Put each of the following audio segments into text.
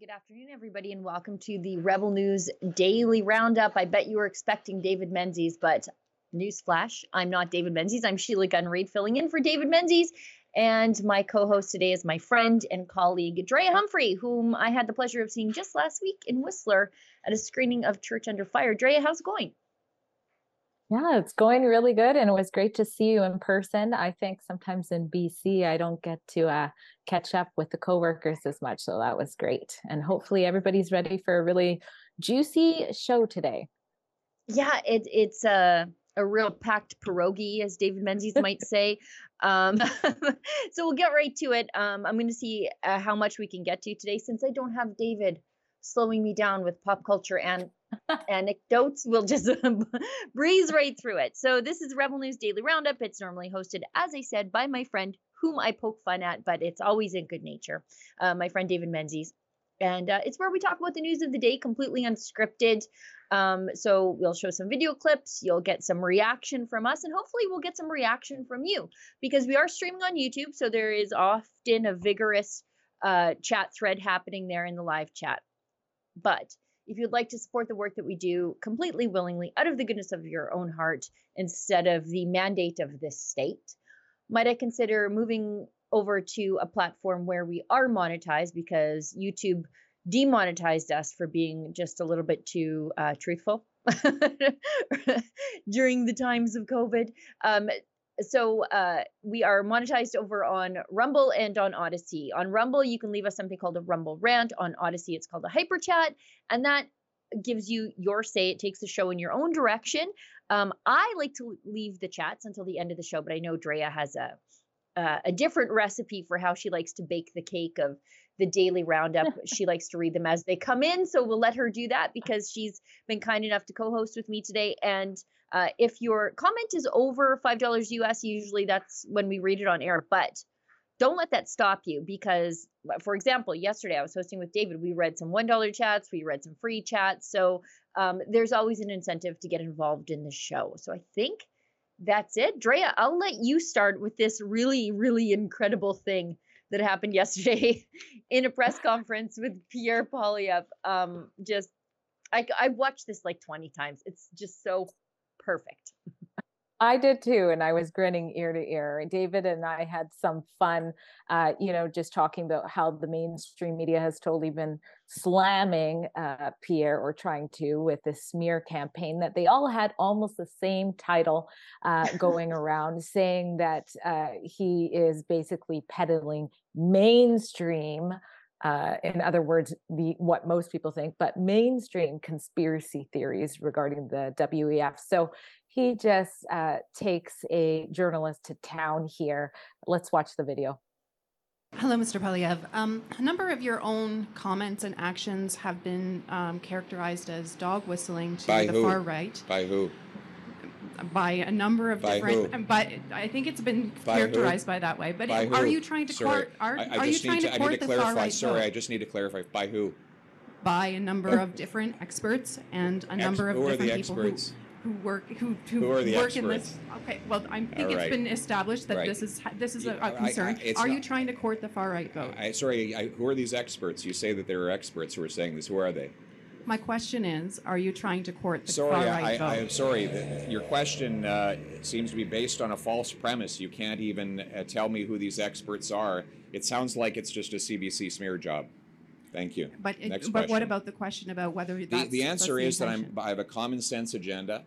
Good afternoon, everybody, and welcome to the Rebel News Daily Roundup. I bet you were expecting David Menzies, but newsflash, I'm not David Menzies. I'm Sheila Gunn Reid filling in for David Menzies. And my co host today is my friend and colleague, Drea Humphrey, whom I had the pleasure of seeing just last week in Whistler at a screening of Church Under Fire. Drea, how's it going? Yeah, it's going really good. And it was great to see you in person. I think sometimes in BC, I don't get to uh, catch up with the coworkers as much. So that was great. And hopefully everybody's ready for a really juicy show today. Yeah, it, it's a, a real packed pierogi, as David Menzies might say. Um, so we'll get right to it. Um, I'm going to see uh, how much we can get to today since I don't have David slowing me down with pop culture and anecdotes. We'll just breeze right through it. So, this is Rebel News Daily Roundup. It's normally hosted, as I said, by my friend, whom I poke fun at, but it's always in good nature, uh, my friend David Menzies. And uh, it's where we talk about the news of the day completely unscripted. Um, so we'll show some video clips, you'll get some reaction from us, and hopefully we'll get some reaction from you because we are streaming on YouTube. So there is often a vigorous uh, chat thread happening there in the live chat. But if you'd like to support the work that we do completely willingly out of the goodness of your own heart instead of the mandate of this state, might I consider moving over to a platform where we are monetized because YouTube demonetized us for being just a little bit too uh, truthful during the times of COVID. Um, so uh, we are monetized over on Rumble and on Odysee. On Rumble, you can leave us something called a Rumble rant. On Odysee, it's called a hyper chat, and that gives you your say. It takes the show in your own direction. Um, I like to leave the chats until the end of the show, but I know Drea has a uh, a different recipe for how she likes to bake the cake of the daily roundup. she likes to read them as they come in, so we'll let her do that because she's been kind enough to co-host with me today. And uh, if your comment is over five dollars US, usually that's when we read it on air. But don't let that stop you because, for example, yesterday I was hosting with David. We read some one dollar chats, we read some free chats. So um, there's always an incentive to get involved in the show. So I think that's it. Drea, I'll let you start with this really, really incredible thing that happened yesterday in a press conference with Pierre Poilievre. Um, just, I, I watched this like 20 times. It's just so perfect. I did too, and I was grinning ear to ear. David and I had some fun, uh, you know, just talking about how the mainstream media has totally been slamming uh, Pierre or trying to with this smear campaign that they all had almost the same title uh, going around, saying that uh, he is basically peddling mainstream uh, in other words, the what most people think, but mainstream conspiracy theories regarding the WEF. So he just uh, takes a journalist to town here. Let's watch the video. Hello, Mr. Poilievre. Um, a number of your own comments and actions have been um, characterized as dog whistling to By the who? far right By who? By a number of By different. who? But I think it's been By who? characterized by that way. But By are who? you trying to Sorry, court? Are, I, I are you trying to, to I court need to the far clarify. right Sorry, vote? I just need to clarify. By who? by a number of different experts and a number of who different people who, experts? who work who, who, Who are the work in this. Okay, well, I think All it's right. been established that Right. this is this is a, a I- I- concern. it's are you trying to court the far right vote? I, sorry, I, who are these experts? You say that there are experts who are saying this. Who are they? My question is, are you trying to court the Sorry, far I, right vote? I, am sorry. Your question uh, seems to be based on a false premise. You can't even uh, tell me who these experts are. It sounds like it's just a CBC smear job. Thank you. but it- but what about the question about whether The, that's the answer the is that I'm. I have a common sense agenda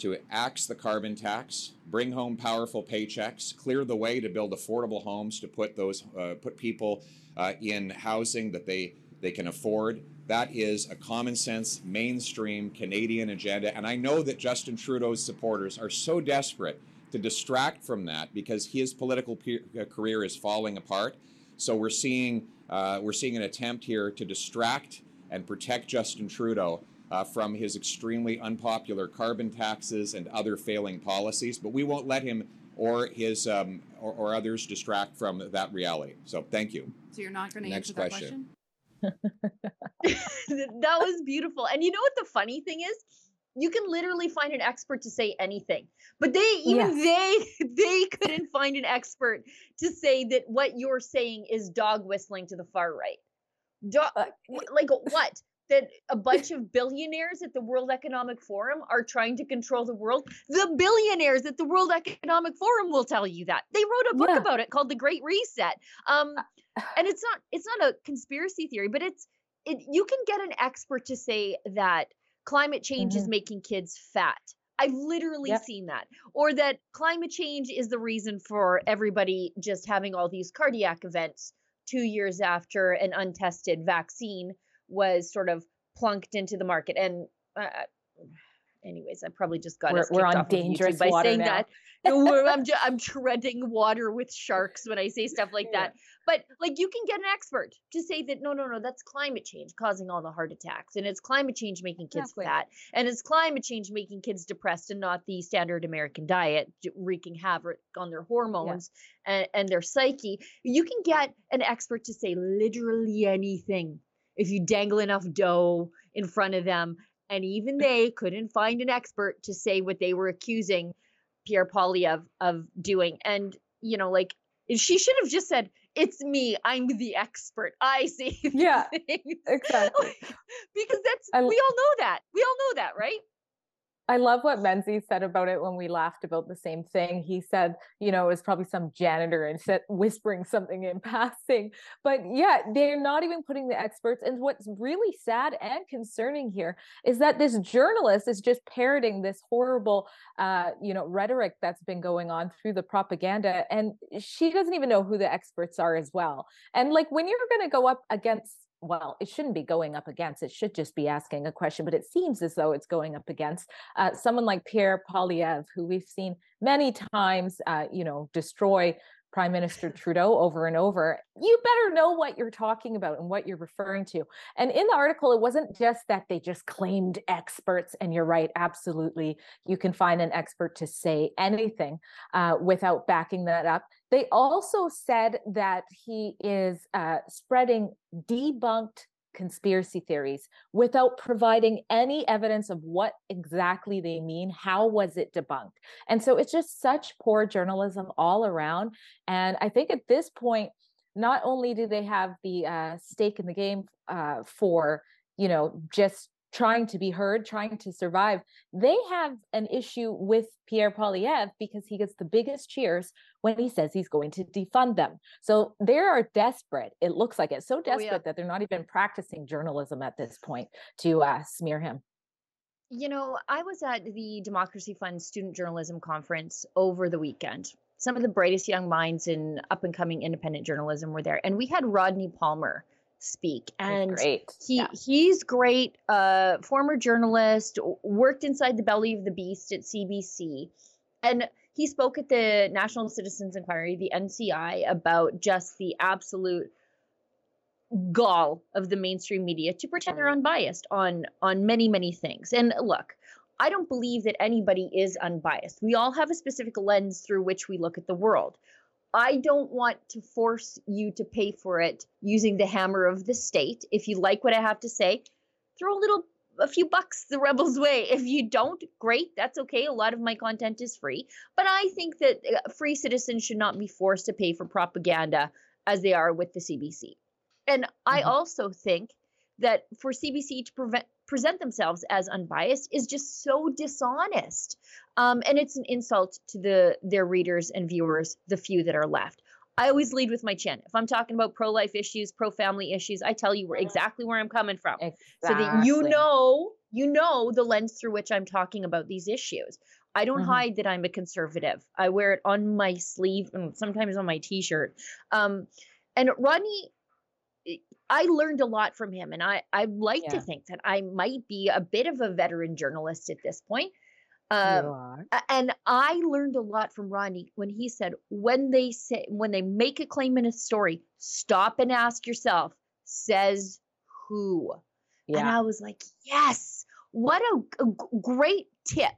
to axe the carbon tax, bring home powerful paychecks, clear the way to build affordable homes to put those uh, put people uh, in housing that they they can afford. That is a common sense mainstream Canadian agenda, and I know that Justin Trudeau's supporters are so desperate to distract from that because his political pe- uh, career is falling apart. So we're seeing uh, we're seeing an attempt here to distract and protect Justin Trudeau uh, from his extremely unpopular carbon taxes and other failing policies. But we won't let him or his um, or, or others distract from that reality. So thank you. so you're not going to answer that question. question? that was beautiful. And you know what the funny thing is? You can literally find an expert to say anything. But they even they they couldn't find an expert to say that what you're saying is dog whistling to the far right. Do- uh, like what? That a bunch of billionaires at the World Economic Forum are trying to control the world. The billionaires at the World Economic Forum will tell you that. They wrote a book Yeah. about it called The Great Reset. Um, and it's not it's not a conspiracy theory, but it's it. You can get an expert to say that climate change is making kids fat. I've literally Yep. seen that. Or that climate change is the reason for everybody just having all these cardiac events two years after an untested vaccine was sort of plunked into the market. And uh, anyways, I probably just got We're- us we're on off of YouTube dangerous by water saying now. that. I'm, ju- I'm treading water with sharks when I say stuff like Yeah. that. But like you can get an expert to say that no, no, no, that's climate change causing all the heart attacks, and it's climate change making kids Exactly. fat, and it's climate change making kids depressed, and not the standard American diet wreaking havoc on their hormones and, and their psyche. You can get an expert to say literally anything if you dangle enough dough in front of them, and even they couldn't find an expert to say what they were accusing Pierre Poilievre of of doing. And you know, like she should have just said, "It's me. I'm the expert. I see." Yeah, things." exactly. because that's I we all know that. We all know that, right? I love what Menzies said about it when we laughed about the same thing. He said, you know, it was probably some janitor and said whispering something in passing. But yeah, they're not even putting the experts. And what's really sad and concerning here is that this journalist is just parroting this horrible, uh, you know, rhetoric that's been going on through the propaganda, and she doesn't even know who the experts are as well. And like when you're going to go up against well, it shouldn't be going up against, it should just be asking a question, but it seems as though it's going up against uh, someone like Pierre Poilievre, who we've seen many times, uh, you know, destroy Prime Minister Trudeau over and over. You better know what you're talking about and what you're referring to. And in the article, it wasn't just that they just claimed experts, and you're right, absolutely, you can find an expert to say anything uh, without backing that up. They also said that he is uh, spreading debunked conspiracy theories without providing any evidence of what exactly they mean. How was it debunked? And so it's just such poor journalism all around. And I think at this point, not only do they have the uh, stake in the game uh, for, you know, just trying to be heard, trying to survive, they have an issue with Pierre Poilievre because he gets the biggest cheers when he says he's going to defund them. So they are desperate. It looks like it so Oh, yeah. desperate that they're not even practicing journalism at this point to uh, smear him. You know, I was at the Democracy Fund Student Journalism Conference over the weekend. Some of the brightest young minds in up and coming independent journalism were there, and we had Rodney Palmer speak. He's And great. he yeah. he's great. Uh, former journalist, worked inside the belly of the beast at CBC, and he spoke at the National Citizens Inquiry, the NCI, about just the absolute gall of the mainstream media to pretend they're unbiased on on many many things. And look, I don't believe that anybody is unbiased. We all have a specific lens through which we look at the world. I don't want to force you to pay for it using the hammer of the state. If you like what I have to say, throw a little a few bucks the rebels way. If you don't, great, that's okay. A lot of my content is free, but I think that uh, free citizens should not be forced to pay for propaganda as they are with the CBC. And I Mhm. also think that for CBC to prevent present themselves as unbiased is just so dishonest. Um, and it's an insult to the their readers and viewers, the few that are left. I always lead with my chin. If I'm talking about pro life issues, pro family issues, I tell you where exactly where I'm coming from, so that you know you know the lens through which I'm talking about these issues. I don't Mhm. hide that I'm a conservative. I wear it on my sleeve and sometimes on my t-shirt. Um, and Rodney, I- learned a lot from him, and I I like to think that I might be a bit of a veteran journalist at this point. You Um, are. and I learned a lot from Ronnie when he said when they say when they make a claim in a story, stop and ask yourself, says who? And I was like, yes, what a great tip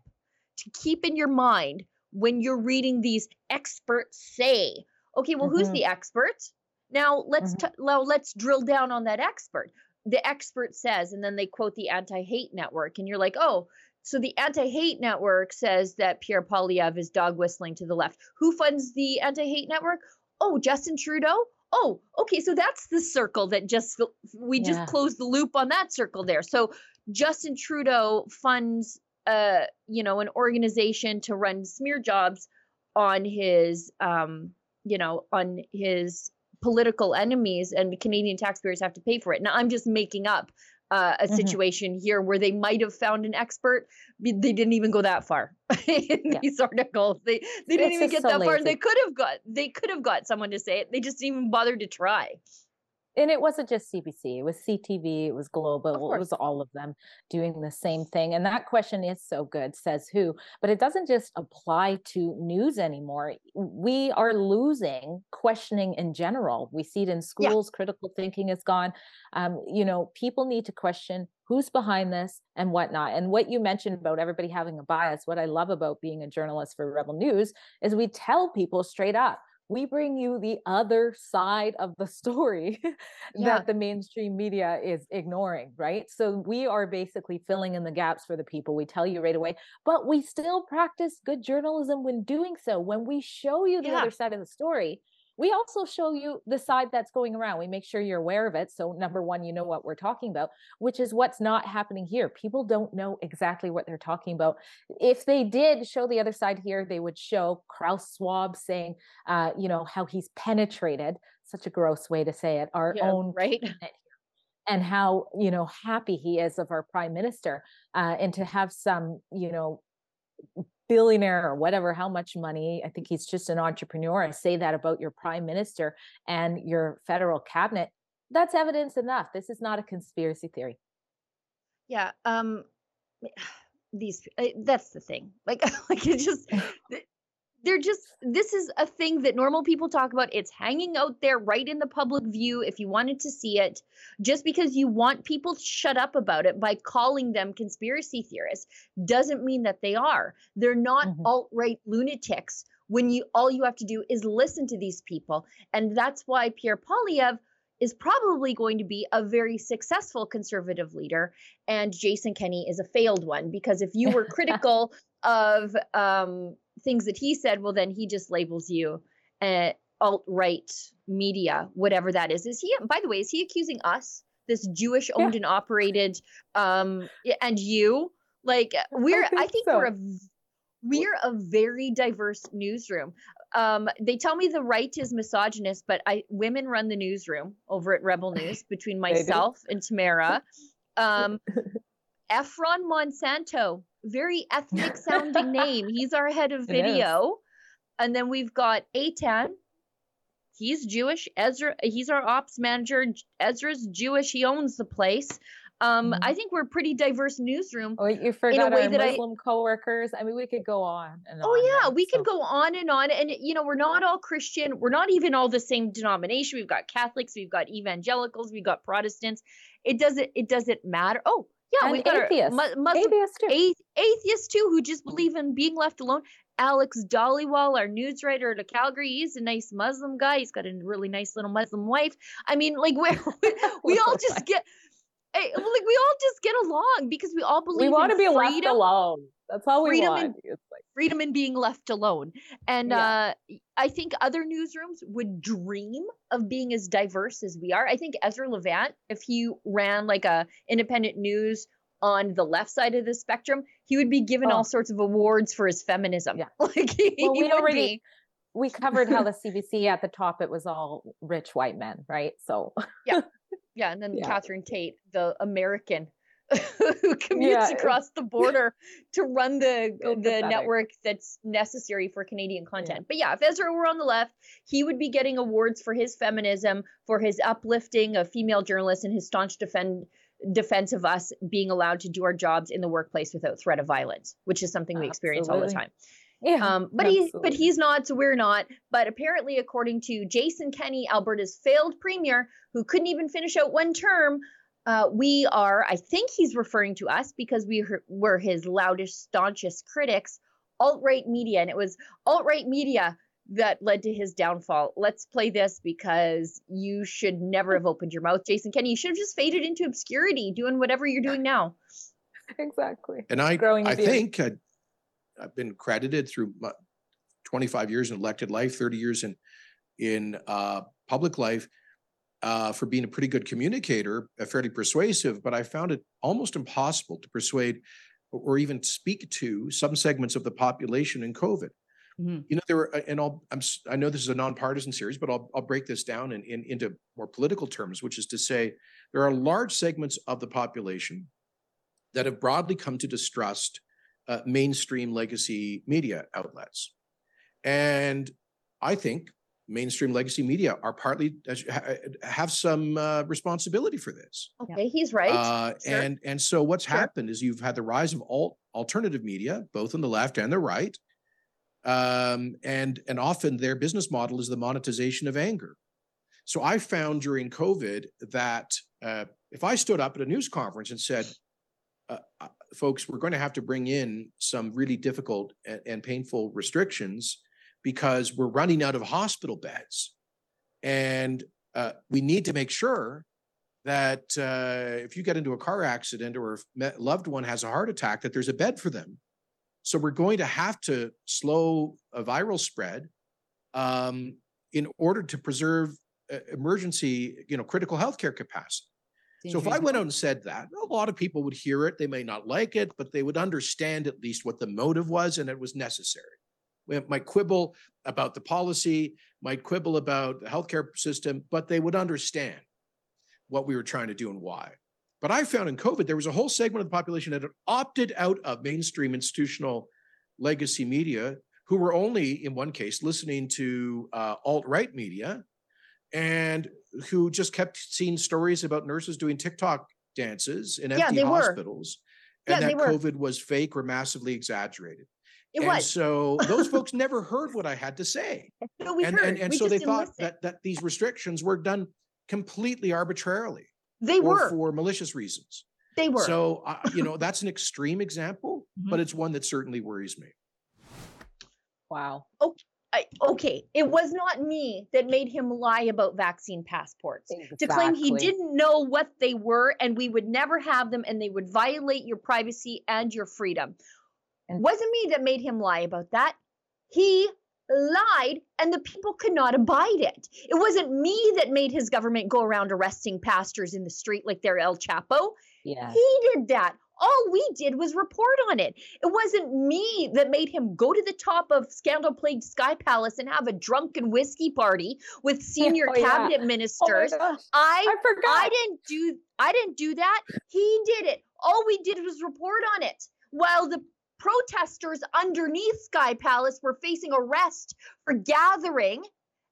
to keep in your mind when you're reading these experts say. Okay, well, who's Mhm. the expert? Now let's Mhm. t- now let's drill down on that expert. The expert says, and then they quote the anti-hate network, and you're like, oh, so the anti-hate network says that Pierre Poilievre is dog whistling to the left. Who funds the anti-hate network? Oh, Justin Trudeau. oh, okay, so that's the circle that just we just Yeah. closed the loop on that circle there. So Justin Trudeau funds uh, you know, an organization to run smear jobs on his um, you know, on his political enemies and Canadian taxpayers have to pay for it. Now I'm just making up uh, a Mhm. situation here where they might have found an expert. They didn't even go that far in Yeah. these articles. They they didn't It's even get so that far. They could have got they could have got someone to say it. They just didn't even bother to try. And it wasn't just CBC, it was CTV, it was global, it was all of them doing the same thing. And that question is so good, says who, but it doesn't just apply to news anymore. We are losing questioning in general. We see it in Yeah. schools, critical thinking is gone. Um, you know, people need to question who's behind this and whatnot. And what you mentioned about everybody having a bias, what I love about being a journalist for Rebel News is we tell people straight up we bring you the other side of the story Yeah. that the mainstream media is ignoring, right? So we are basically filling in the gaps for the people. We tell you right away, but we still practice good journalism when doing so. When we show you the Yeah. other side of the story, we also show you the side that's going around. We make sure you're aware of it. So, number one, you know what we're talking about, which is what's not happening here. People don't know exactly what they're talking about. If they did show the other side here, they would show Klaus Schwab saying, uh, you know, how he's penetrated, such a gross way to say it, our Yeah, own right? and how you know happy he is of our prime minister uh, and to have some you know billionaire or whatever how much money i think he's just an entrepreneur i say that about your prime minister and your federal cabinet that's evidence enough this is not a conspiracy theory Yeah. Um these uh, that's the thing. Like like it just they're just this is a thing that normal people talk about. It's hanging out there right in the public view if you wanted to see it. Just because you want people to shut up about it by calling them conspiracy theorists doesn't mean that they are. They're not Mhm. alt-right lunatics when you all you have to do is listen to these people. And that's why Pierre Poilievre is probably going to be a very successful conservative leader and Jason Kenney is a failed one because if you were critical of um, things that he said, well, then he just labels you uh, alt right media, whatever that is. Is he? By the way, is he accusing us, this Jewish owned and operated, um, and you? Like we're, I think think so. we're a. we're a very diverse newsroom. Um, they tell me the right is misogynist, but I women run the newsroom over at Rebel News between myself and Tamara. Um, Efron Monsanto, very ethnic sounding name. He's our head of video. And then we've got Atan. He's Jewish. Ezra, he's our ops manager. Ezra's Jewish. He owns the place. Um, Mhm. I think we're a pretty diverse newsroom. oh you forgot way our that I- muslim coworkers i mean we could go on and Oh on, yeah, we could go on and on, and you know we're not all Christian. We're not even all the same denomination. We've got Catholics, we've got evangelicals, we've got Protestants. It doesn't. It doesn't matter. Oh yeah, we've got atheists. our mu- Muslim Atheists too. a- atheists too who just believe in being left alone. Alex Dhaliwal, our news writer to Calgary, he's a nice Muslim guy. He's got a really nice little Muslim wife. I mean, like we we all just get. Eh, Like we all just get along because we all believe we want to be left freedom alone that's all we freedom want and- like, freedom in being left alone. And Yeah. uh, I think other newsrooms would dream of being as diverse as we are. I think Ezra Levant, if he ran like a independent news on the left side of the spectrum, he would be given Oh. all sorts of awards for his feminism. Yeah. Like he, Well, we already- be. we covered how the CBC at the top it was all rich white men, right? So Yeah, and then Yeah. Catherine Tait, the American who commutes Yeah. across the border to run the So the pathetic. network that's necessary for Canadian content. But yeah, if Ezra were on the left, he would be getting awards for his feminism, for his uplifting of female journalists, and his staunch defend defense of us being allowed to do our jobs in the workplace without threat of violence, which is something we experience all the time. Yeah, Um, but he's but he's not, so we're not. But apparently, according to Jason Kenney, Alberta's failed premier, who couldn't even finish out one term, uh, we are. I think he's referring to us because we were his loudest, staunchest critics. Alt right media, and it was alt right media that led to his downfall. Let's play this because you should never have opened your mouth, Jason Kenney. You should have just faded into obscurity, doing whatever you're doing now. exactly. And I, Growing a I beard. think uh, I've been credited through my 25 years in elected life, 30 years in in uh, public life uh, for being a pretty good communicator, uh, fairly persuasive, but I found it almost impossible to persuade or even speak to some segments of the population in COVID. Mhm. You know, there were, and I'll, I'm, I know this is a nonpartisan series, but I'll, I'll break this down in, in, into more political terms, which is to say, there are large segments of the population that have broadly come to distrust uh, mainstream legacy media outlets. And I think mainstream legacy media are partly have some uh, responsibility for this. Okay, he's right. Uh, Sure. and and so what's Sure. happened is you've had the rise of alt alternative media, both on the left and the right, um, and and often their business model is the monetization of anger. So I found during COVID that uh, if I stood up at a news conference and said, uh, uh, "Folks, we're going to have to bring in some really difficult and, and painful restrictions because we're running out of hospital beds, and uh, we need to make sure." that uh, if you get into a car accident or if a loved one has a heart attack, that there's a bed for them. So we're going to have to slow a viral spread um, in order to preserve uh, emergency, you know, critical healthcare capacity. So if I went out and said that, a lot of people would hear it. They may not like it, but they would understand at least what the motive was and it was necessary. We might quibble about the policy, might quibble about the healthcare system, but they would understand what we were trying to do and why. But I found in COVID, there was a whole segment of the population that had opted out of mainstream institutional legacy media who were only, in one case, listening to uh, alt right media and who just kept seeing stories about nurses doing TikTok dances in Yeah, empty they were. hospitals and Yeah, that. COVID was fake or massively exaggerated. it and was. so those folks never heard what I had to say no, we and heard. and, and we so they thought listen. that that these restrictions were done completely arbitrarily they or were. for malicious reasons. they were. So uh, you know that's an extreme example, Mhm. but it's one that certainly worries me. Wow. I, okay, it was not me that made him lie about vaccine passports. To claim he didn't know what they were and we would never have them and they would violate your privacy and your freedom. And- Wasn't me that made him lie about that. He lied and the people could not abide it. It wasn't me that made his government go around arresting pastors in the street like they're El Chapo. Yeah. He did that. All we did was report on it. It wasn't me that made him go to the top of scandal plagued Sky Palace and have a drunken whiskey party with oh, senior Oh, cabinet Oh my ministers. gosh. I I forgot. I didn't do I didn't do that. He did it. All we did was report on it. While the protesters underneath Sky Palace were facing arrest for gathering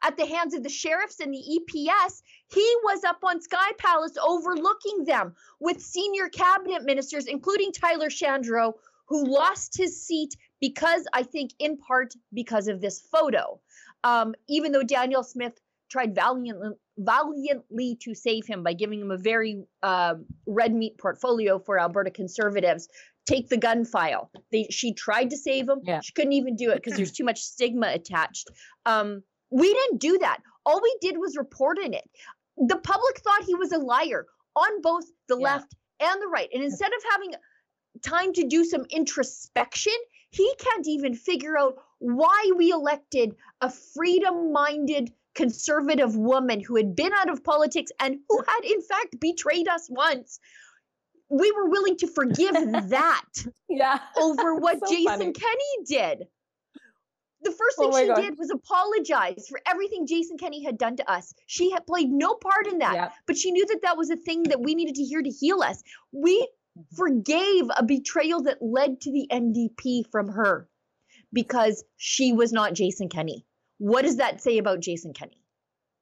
at the hands of the sheriffs and the EPS, he was up on Sky Palace overlooking them with senior cabinet ministers, including Tyler Shandro, who lost his seat because I think in part because of this photo. Um, even though Danielle Smith tried valiantly, valiantly to save him by giving him a very uh, red meat portfolio for Alberta conservatives. Take the gun file. They, she tried to save him. Yeah. She couldn't even do it because there's too much stigma attached. Um, we didn't do that. All we did was report on it. The public thought he was a liar on both the Yeah. left and the right. And instead of having time to do some introspection, he can't even figure out why we elected a freedom minded conservative woman who had been out of politics and who had, in fact, betrayed us once. We were willing to forgive that Yeah. over what So Jason funny. Kenney did. The first Oh thing my she God. did was apologize for everything Jason Kenney had done to us. She had played no part in that, Yeah. but she knew that that was a thing that we needed to hear to heal us. We mm-hmm. forgave a betrayal that led to the NDP from her because she was not Jason Kenney. What does that say about Jason Kenney?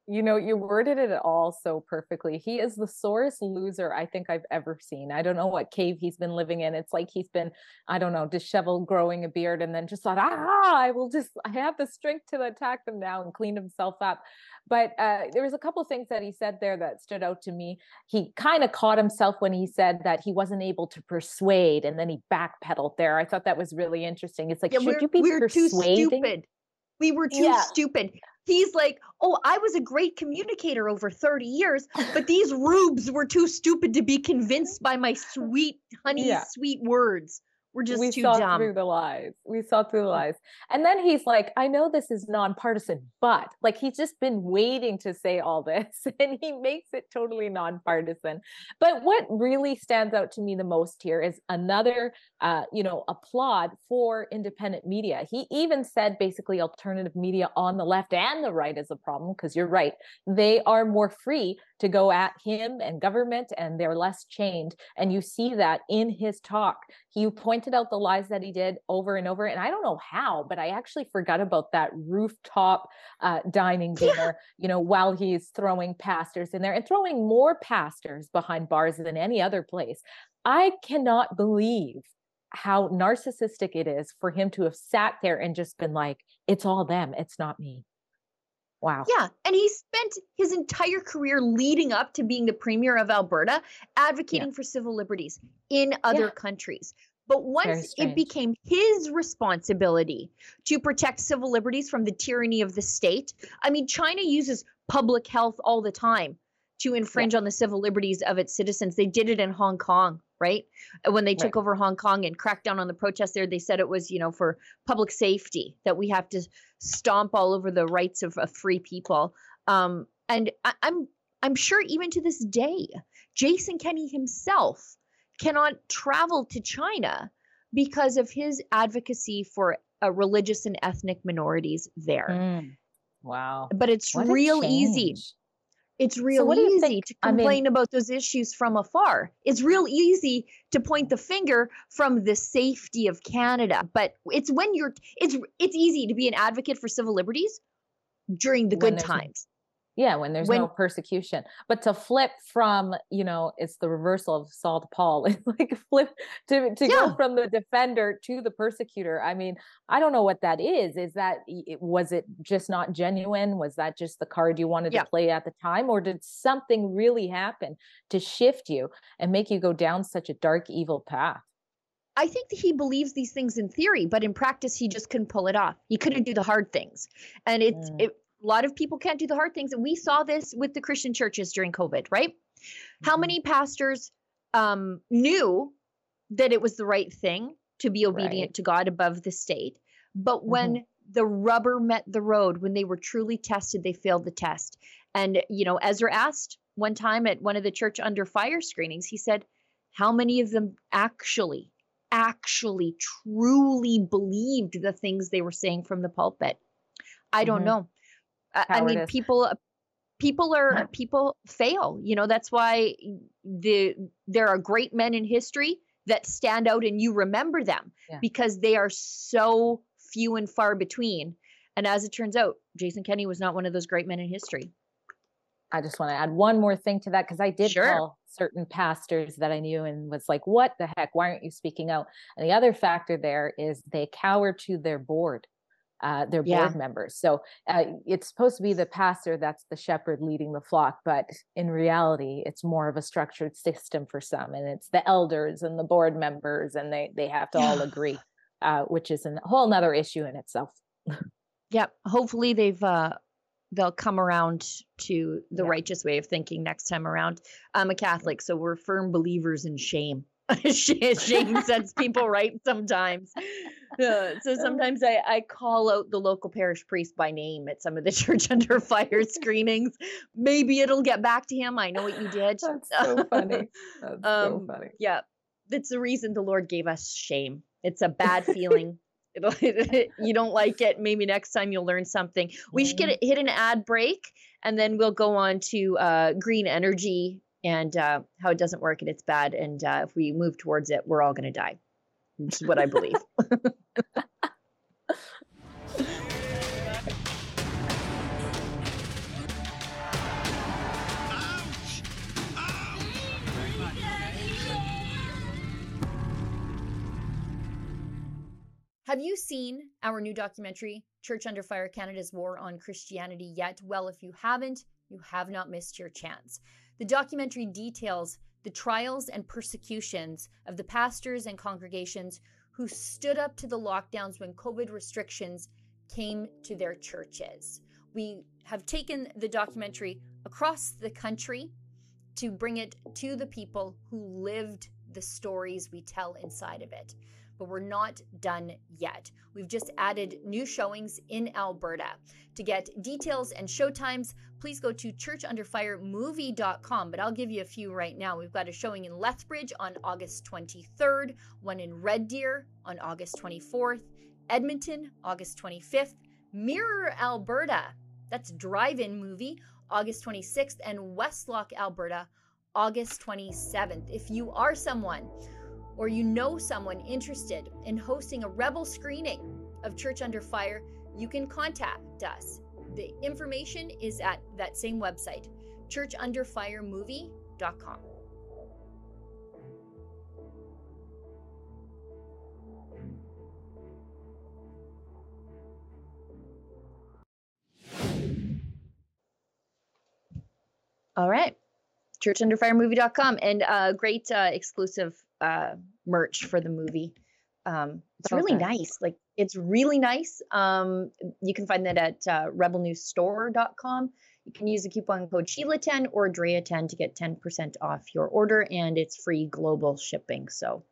You know, you worded it all so perfectly. He is the sorest loser I think I've ever seen. I don't know what cave he's been living in. It's like he's been, I don't know, disheveled, growing a beard, and then just thought, ah, I will just, I have the strength to attack them now and clean himself up. But uh, there was a couple things that he said there that stood out to me. He kind of caught himself when he said that he wasn't able to persuade, and then he backpedaled there. I thought that was really interesting. It's like, Yeah, should we're, you be we're too stupid. We were too Yeah. stupid. He's like, oh, I was a great communicator over 30 years, but these rubes were too stupid to be convinced by my sweet, honey, Yeah. sweet words. We're just we too saw dumb. through the lies. We saw through the lies. And then he's like, I know this is nonpartisan, but like he's just been waiting to say all this and he makes it totally nonpartisan. But what really stands out to me the most here is another, uh, you know, applaud for independent media. He even said basically alternative media on the left and the right is a problem because you're right. They are more free to go at him and government and they're less chained. And you see that in his talk. He pointed out the lies that he did over and over. And I don't know how, but I actually forgot about that rooftop uh, dining dinner, you know, while he's throwing pastors in there and throwing more pastors behind bars than any other place. I cannot believe how narcissistic it is for him to have sat there and just been like, it's all them, it's not me. Wow. Yeah. And he spent his entire career leading up to being the premier of Alberta advocating for civil liberties in other Yeah. countries. But once it became his responsibility to protect civil liberties from the tyranny of the state, I mean, China uses public health all the time to infringe on the civil liberties of its citizens. They did it in Hong Kong, right? Uh, When they took Right. over Hong Kong and cracked down on the protests there, they said it was, you know, for public safety that we have to stomp all over the rights of, of free people. Um, and I, I'm I'm sure even to this day, Jason Kenney himself cannot travel to China because of his advocacy for uh, religious and ethnic minorities there. Mm. Wow. But it's What real easy. It's real you easy to I mean- complain about those issues from afar. It's real easy to point the finger from the safety of Canada. But it's when you're it's it's easy to be an advocate for civil liberties during the good times. Yeah, when there's When- no persecution. But to flip from, you know, it's the reversal of Saul to Paul. It's like flip to to Yeah. go from the defender to the persecutor. I mean, I don't know what that is. Is that it- was it just not genuine? Was that just the card you wanted Yeah. to play at the time or did something really happen to shift you and make you go down such a dark evil path? I think that he believes these things in theory, but in practice, he just couldn't pull it off. He couldn't do the hard things. And it's Mm. it, a lot of people can't do the hard things. And we saw this with the Christian churches during COVID, right? How Mhm. many pastors um, knew that it was the right thing to be obedient Right. to God above the state? But when the rubber met the road, when they were truly tested, they failed the test. And, you know, Ezra asked one time at one of the church under fire screenings, he said, How many of them actually, actually, truly believed the things they were saying from the pulpit? I don't Mhm. know. I, I mean, people uh, people are people fail you know that's why the there are great men in history that stand out and you remember them Yeah. because they are so few and far between and as it turns out jason kenney was not one of those great men in history I just want to add one more thing to that because I did Sure. call certain pastors that I knew and was like, what the heck? Why aren't you speaking out? And the other factor there is they cower to their board, uh, their Yeah. board members. So uh, it's supposed to be the pastor that's the shepherd leading the flock, but in reality, it's more of a structured system for some. And it's the elders and the board members, and they, they have to all agree, uh, which is a whole nother issue in itself. yep hopefully they've uh they'll come around to the Yeah. righteous way of thinking next time around i'm a catholic so we're firm believers in shame Sh- shame sets people right sometimes. Uh, so sometimes I, I call out the local parish priest by name at some of the church under fire screenings. Maybe it'll get back to him. I know what you did. That's so funny. That's so Um, funny. yeah. That's the reason the lord gave us shame. It's a bad feeling. It'll, you don't like it. Maybe next time you'll learn something. We should get Mhm. a, hit an ad break and then we'll go on to uh, green energy and uh, how it doesn't work and it's bad and uh, if we move towards it we're all going to die which is what i believe Have you seen our new documentary, Church Under Fire Canada's War on Christianity, yet? Well, if you haven't, you have not missed your chance. The documentary details the trials and persecutions of the pastors and congregations who stood up to the lockdowns when COVID restrictions came to their churches. We have taken the documentary across the country to bring it to the people who lived the stories we tell inside of it. But we're not done yet. We've just added new showings in Alberta. To get details and showtimes, please go to churchunderfiremovie.com. But I'll give you a few right now. We've got a showing in Lethbridge on August 23rd, one in Red Deer on August 24th, Edmonton, August 25th, Mirror, Alberta, that's drive in movie, August 26th, and Westlock, Alberta, August 27th. If you are someone or you know someone interested in hosting a rebel screening of Church Under Fire, you can contact us. The information is at that same website, churchunderfiremovie.com. All right. Churchunderfiremovie.com and uh, great uh, exclusive uh, merch for the movie. Um, it's really nice. Like it's really nice. Um, you can find that at uh, rebelnewsstore.com. You can use the coupon code Sheila10 or Drea10 to get 10% off your order, and it's free global shipping. So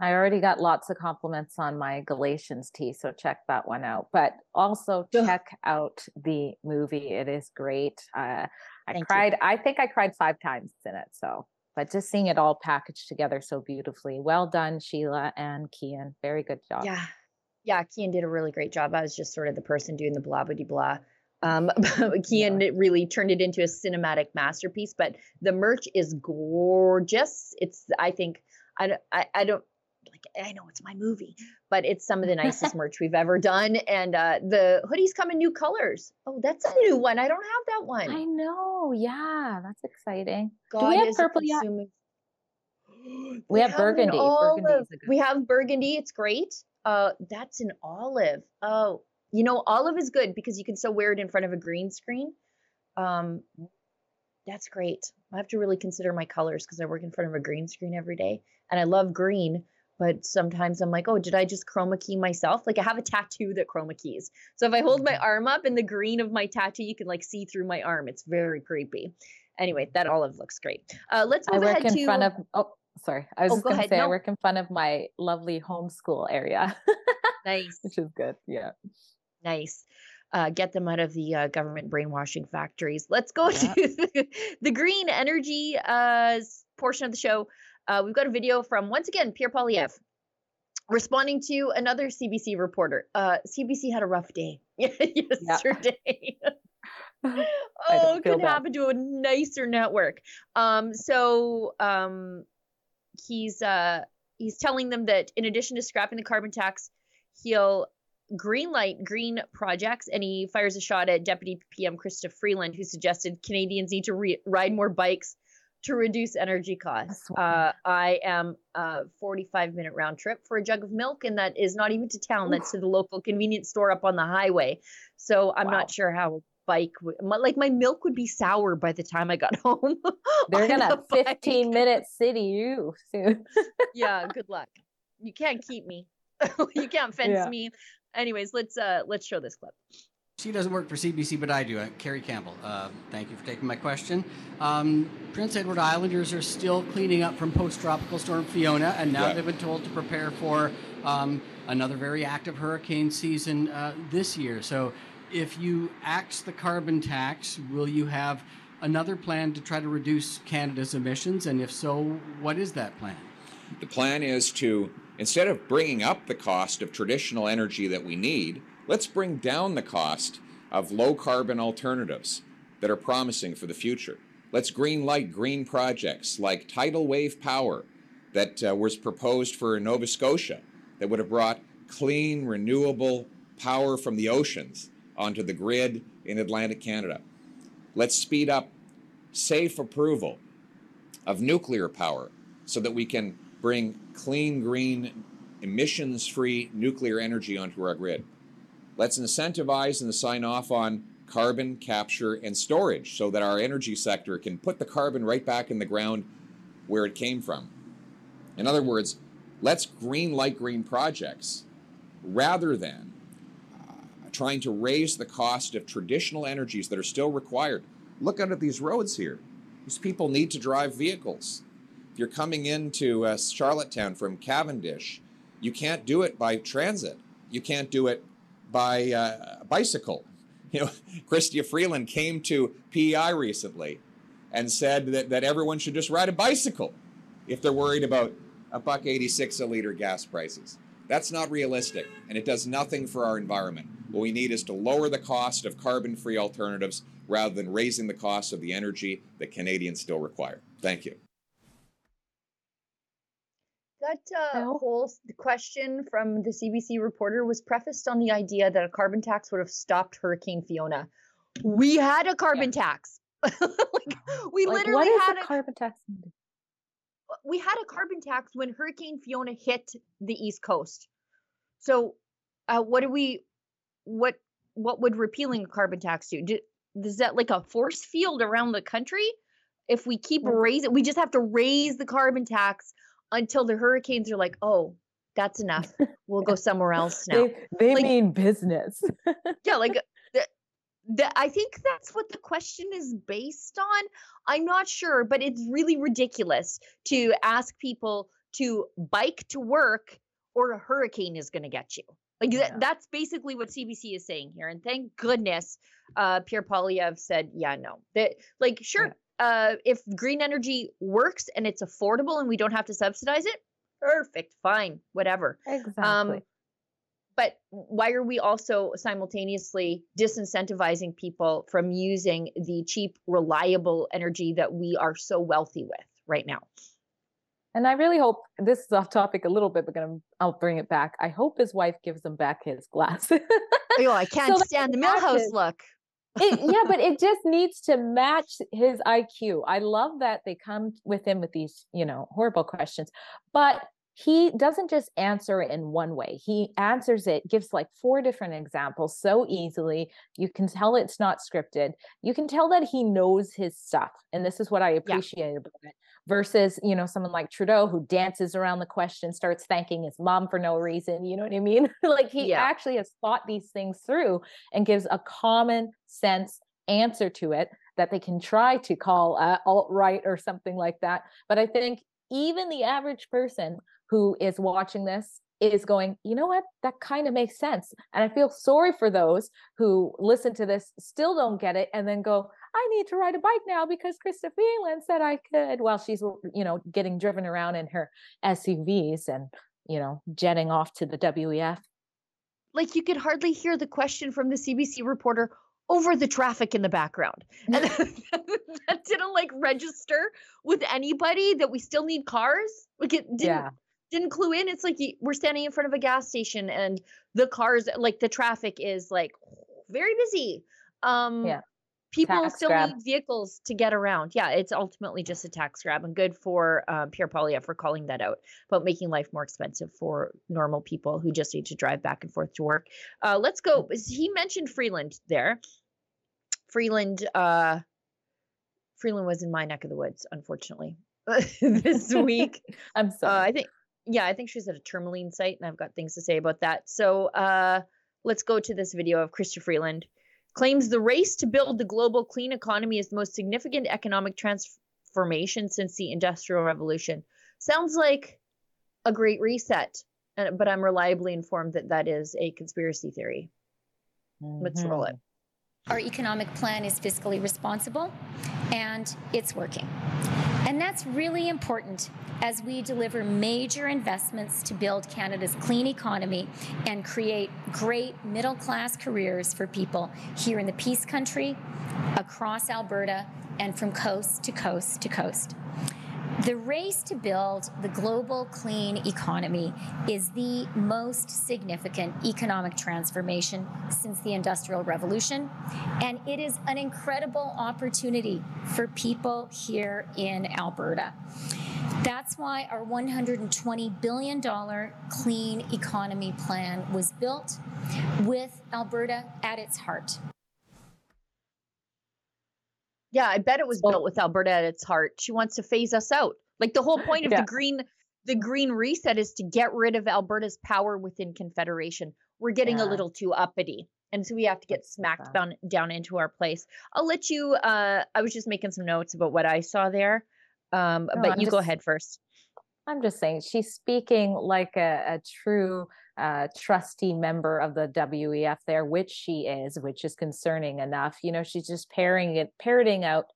I already got lots of compliments on my Galatians tee, so check that one out. But also check out the movie; it is great. Uh, I Thank you. cried. I think I cried five times in it. So, but just seeing it all packaged together so beautifully, well done, Sheila and Kian. Very good job. Yeah. Yeah, Kian did a really great job. I was just sort of the person doing the blah blah blah. Um, Kian really turned it into a cinematic masterpiece. But the merch is gorgeous. It's I think I don't I, I don't like I know it's my movie, but it's some of the nicest merch we've ever done. And uh, the hoodies come in new colors. Oh, that's a new one. I don't have that one. I know. Yeah, that's exciting. God we have purple yet? consuming- We have burgundy. Burgundy olive. is a good We have burgundy. It's great. Uh, that's an olive. Oh, you know, olive is good because you can still wear it in front of a green screen. Um, that's great. I have to really consider my colors because I work in front of a green screen every day, and I love green. But sometimes I'm like, oh, did I just chroma key myself? Like I have a tattoo that chroma keys. So if I hold Mm-hmm. my arm up in the green of my tattoo, you can like see through my arm. It's very creepy. Anyway, that olive looks great. Uh, let's move I work ahead in to. front of. Oh, sorry. I was Oh, go going to say I No. work in front of my lovely homeschool area, nice. which is good. Yeah. Nice. Uh, get them out of the uh, government brainwashing factories. Let's go Yeah. to the, the green energy uh, portion of the show. Uh, we've got a video from, once again, Pierre Poilievre responding to another CBC reporter. Uh, CBC had a rough day yesterday. oh, could bad. happen to a nicer network. Um, so um, he's uh, he's telling them that in addition to scrapping the carbon tax, he'll green light green projects, and he fires a shot at Deputy PM Chrystia Freeland, who suggested Canadians need to re- ride more bikes to reduce energy costs. Uh, I am a 45 minute round trip for a jug of milk, and that is not even to town. That's to the local convenience store up on the highway. So I'm Wow. not sure how a bike would, like my milk would be sour by the time I got home. They're gonna bike. 15 minute city you soon. yeah, good luck. You can't keep me. you can't fence Yeah. me. Anyways, let's uh let's show this clip. She doesn't work for CBC, but I do. Uh, Kerry Campbell. Uh, thank you for taking my question. Um, Prince Edward Islanders are still cleaning up from post-tropical storm Fiona, and now Yeah. they've been told to prepare for um, another very active hurricane season uh, this year. So, if you axe the carbon tax, will you have another plan to try to reduce Canada's emissions? And if so, what is that plan? The plan is to, instead of bringing up the cost of traditional energy that we need, let's bring down the cost of low carbon alternatives that are promising for the future. Let's green light green projects like tidal wave power that uh, was proposed for Nova Scotia that would have brought clean, renewable power from the oceans onto the grid in Atlantic Canada. Let's speed up safe approval of nuclear power so that we can bring clean, green, emissions free nuclear energy onto our grid. Let's incentivize and sign off on carbon capture and storage so that our energy sector can put the carbon right back in the ground where it came from. In other words, let's green light green projects rather than uh, trying to raise the cost of traditional energies that are still required. Look at these roads here. These people need to drive vehicles. If you're coming into uh, Charlottetown from Cavendish, you can't do it by transit. You can't do it by uh, bicycle. You know, Chrystia Freeland came to PEI recently and said that, that everyone should just ride a bicycle if they're worried about a buck 86 a liter gas prices. That's not realistic, and it does nothing for our environment. What we need is to lower the cost of carbon free alternatives rather than raising the cost of the energy that Canadians still require. Thank you. That uh, whole question from the CBC reporter was prefaced on the idea that a carbon tax would have stopped Hurricane Fiona. We had a carbon yeah. tax. like, we like, literally had a carbon tax. We had a carbon tax when Hurricane Fiona hit the East Coast. So, uh, what do we? What what would repealing a carbon tax do? do? Is that like a force field around the country? If we keep raising, we just have to raise the carbon tax until the hurricanes are like, oh, that's enough. We'll go somewhere else now. they, they like, mean business. yeah, like the, the, I think that's what the question is based on. I'm not sure, but it's really ridiculous to ask people to bike to work or a hurricane is going to get you. Like yeah. that's basically what CBC is saying here. And thank goodness uh, Pierre Poilievre said, yeah, no. That like sure, yeah uh, if green energy works and it's affordable and we don't have to subsidize it, perfect, fine, whatever. Um, exactly. Um, but why are we also simultaneously disincentivizing people from using the cheap, reliable energy that we are so wealthy with right now? And I really hope this is off topic a little bit, but gonna I'll bring it back. I hope his wife gives him back his glasses. oh, I can't so stand the Milhouse look it, yeah, but it just needs to match his IQ. I love that they come with him with these, you know, horrible questions, but he doesn't just answer it in one way. He answers it, gives like four different examples so easily. You can tell it's not scripted. You can tell that he knows his stuff. And this is what I appreciate yeah. about it versus you know someone like trudeau who dances around the question starts thanking his mom for no reason you know what i mean like he yeah. actually has thought these things through and gives a common sense answer to it that they can try to call uh, alt right or something like that but i think even the average person who is watching this is going, you know what, that kind of makes sense. And I feel sorry for those who listen to this, still don't get it, and then go, I need to ride a bike now because Chrystia Freeland said I could while she's, you know, getting driven around in her SUVs and, you know, jetting off to the WEF. Like you could hardly hear the question from the CBC reporter over the traffic in the background. And that didn't like register with anybody that we still need cars. Like it didn't yeah. didn't clue in. It's like we're standing in front of a gas station and the cars like the traffic is like very busy. Um yeah people tax still grab. need vehicles to get around. Yeah, it's ultimately just a tax grab, and good for uh, Pierre Poilievre for calling that out about making life more expensive for normal people who just need to drive back and forth to work. Uh, let's go. Mm. He mentioned Freeland there. Freeland, uh, Freeland was in my neck of the woods, unfortunately, this week. I'm sorry. Uh, I think, yeah, I think she's at a Tourmaline site, and I've got things to say about that. So uh, let's go to this video of Chrystia Freeland claims the race to build the global clean economy is the most significant economic transformation since the Industrial Revolution. Sounds like a great reset, but I'm reliably informed that that is a conspiracy theory. Mm-hmm. Let's roll it. Our economic plan is fiscally responsible and it's working. And that's really important as we deliver major investments to build Canada's clean economy and create great middle class careers for people here in the Peace Country, across Alberta, and from coast to coast to coast. The race to build the global clean economy is the most significant economic transformation since the Industrial Revolution, and it is an incredible opportunity for people here in Alberta. That's why our $120 billion clean economy plan was built with Alberta at its heart. Yeah, I bet it was built with Alberta at its heart. She wants to phase us out. Like the whole point of yeah. the green the green reset is to get rid of Alberta's power within Confederation. We're getting yeah. a little too uppity. And so we have to get smacked down down into our place. I'll let you uh I was just making some notes about what I saw there. Um, No, but I'm you go ahead first. I'm just saying she's speaking like a, a true uh, trustee member of the WEF there, which she is, which is concerning enough. You know, she's just pairing it, parroting out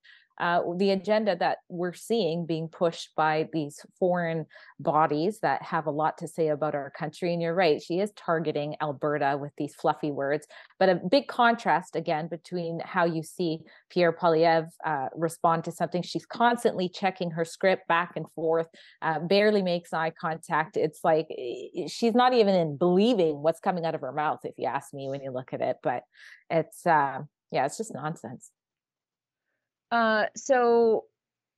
uh, the agenda that we're seeing being pushed by these foreign bodies that have a lot to say about our country. And you're right, she is targeting Alberta with these fluffy words. But a big contrast again between how you see Pierre Poilievre uh, respond to something. She's constantly checking her script back and forth, uh, barely makes eye contact. It's like eh, she's not even in believing what's coming out of her mouth, if you ask me, when you look at it. But it's, uh, yeah, it's just nonsense. Uh, so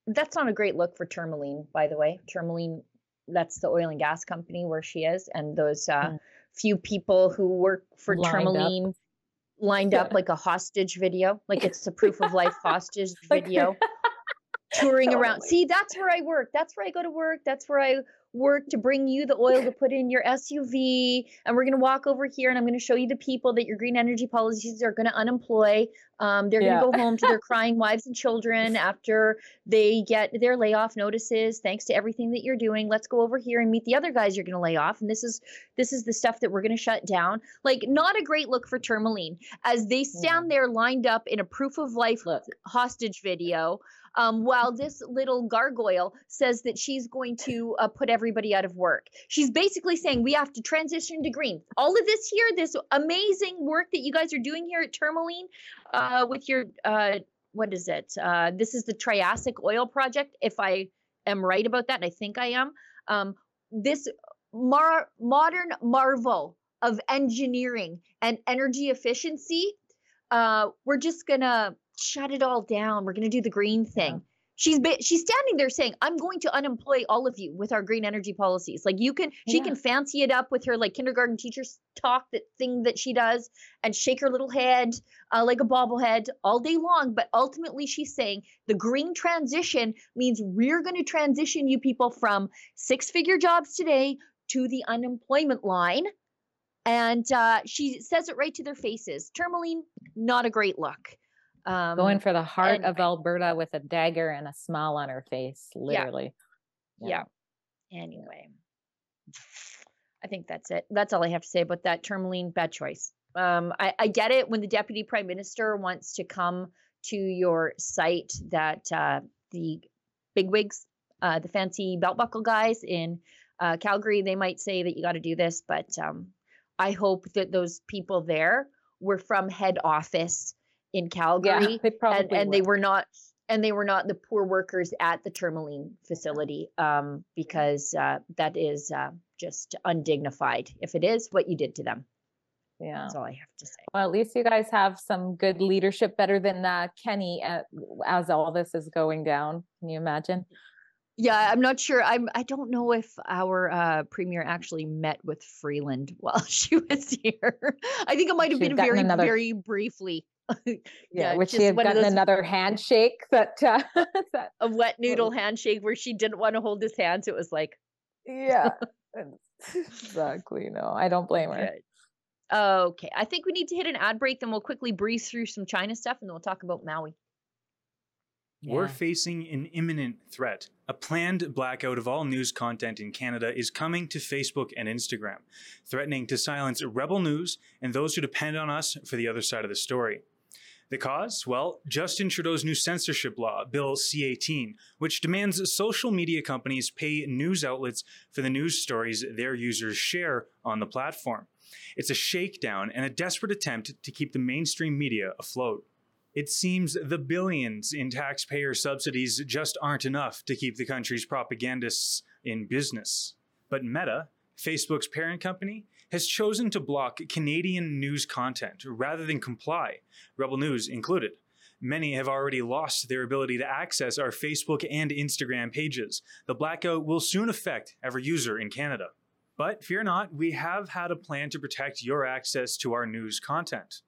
that's not a great look for Tourmaline, by the way. Tourmaline, that's the oil and gas company where she is, and those uh, Mm. few people who work for Lined up. Tourmaline lined up like a hostage video, like it's a proof of life hostage video, touring around. See, that's where I work. That's where I go to work. That's where I work to bring you the oil to put in your SUV. And we're going to walk over here and I'm going to show you the people that your green energy policies are going to unemploy. Um, they're Yeah. going to go home to their crying wives and children after they get their layoff notices. Thanks to everything that you're doing. Let's go over here and meet the other guys you're going to lay off. And this is this is the stuff that we're going to shut down. Like not a great look for Tourmaline as they stand there lined up in a proof of life Look, hostage video um, while this little gargoyle says that she's going to uh, put everybody out of work. She's basically saying we have to transition to green. All of this here, this amazing work that you guys are doing here at Tourmaline uh, with your, uh, what is it? Uh, this is the Triassic Oil Project, if I am right about that, and I think I am. Um, this mar- modern marvel of engineering and energy efficiency uh, we're just gonna shut it all down. We're gonna do the green thing. She's ba- she's standing there saying, "I'm going to unemploy all of you with our green energy policies." Like you can, she Yeah. can fancy it up with her like kindergarten teacher's talk that thing that she does, and shake her little head uh, like a bobblehead all day long. But ultimately, she's saying the green transition means we're going to transition you people from six-figure jobs today to the unemployment line. And uh, she says it right to their faces. Tourmaline, not a great look. Um, going for the heart of. Alberta with a dagger and a smile on her face, literally. yeah. Anyway, I think that's it. That's all I have to say about that. Tourmaline, bad choice. Um, I, I get it when the deputy prime minister wants to come to your site that uh, the bigwigs, uh, the fancy belt buckle guys in uh, Calgary, they might say that you got to do this, but um, I hope that those people there were from head office in Calgary Yeah, they probably and, and they were not and they were not the poor workers at the Tourmaline facility um, because uh, that is uh, just undignified if it is what you did to them. Yeah. That's all I have to say. Well, at least you guys have some good leadership, better than uh, Kenney as all this is going down. Can you imagine? Yeah, I'm not sure. I'm. I don't know if our uh, premier actually met with Freeland while she was here. I think it might have She'd been very, another- very briefly. Yeah, Yeah, which just she had one gotten those- another handshake that, uh, that A wet noodle handshake where she didn't want to hold his hand. So it was like, yeah, exactly. No, I don't blame her. Good. Okay, I think we need to hit an ad break, then we'll quickly breeze through some China stuff, and then we'll talk about Maui. We're Yeah. facing an imminent threat. A planned blackout of all news content in Canada is coming to Facebook and Instagram, threatening to silence rebel news and those who depend on us for the other side of the story. The cause? Well, Justin Trudeau's new censorship law, Bill C 18, which demands social media companies pay news outlets for the news stories their users share on the platform. It's a shakedown and a desperate attempt to keep the mainstream media afloat. It seems the billions in taxpayer subsidies just aren't enough to keep the country's propagandists in business. But Meta, Facebook's parent company, has chosen to block Canadian news content rather than comply, Rebel News included. Many have already lost their ability to access our Facebook and Instagram pages. The blackout will soon affect every user in Canada. But fear not, we have had a plan to protect your access to our news content.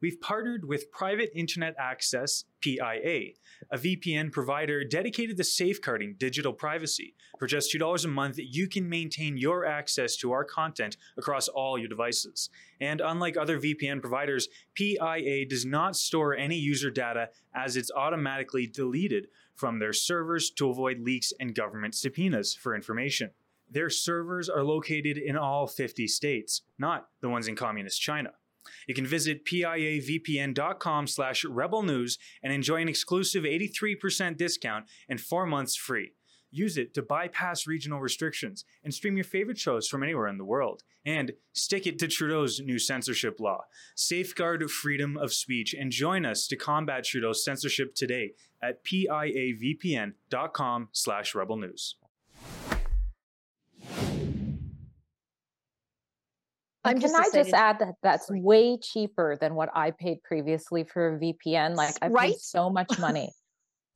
We've partnered with Private Internet Access, PIA, a VPN provider dedicated to safeguarding digital privacy. For just $2 a month, you can maintain your access to our content across all your devices. And unlike other VPN providers, PIA does not store any user data as it's automatically deleted from their servers to avoid leaks and government subpoenas for information. Their servers are located in all 50 states, not the ones in communist China. You can visit piavpn.com slash rebelnews and enjoy an exclusive 83% discount and four months free. Use it to bypass regional restrictions and stream your favorite shows from anywhere in the world. And stick it to Trudeau's new censorship law. Safeguard freedom of speech and join us to combat Trudeau's censorship today at piavpn.com slash rebelnews. I'm Can I just add that that's Sorry. way cheaper than what I paid previously for a VPN? Like I right? paid so much money.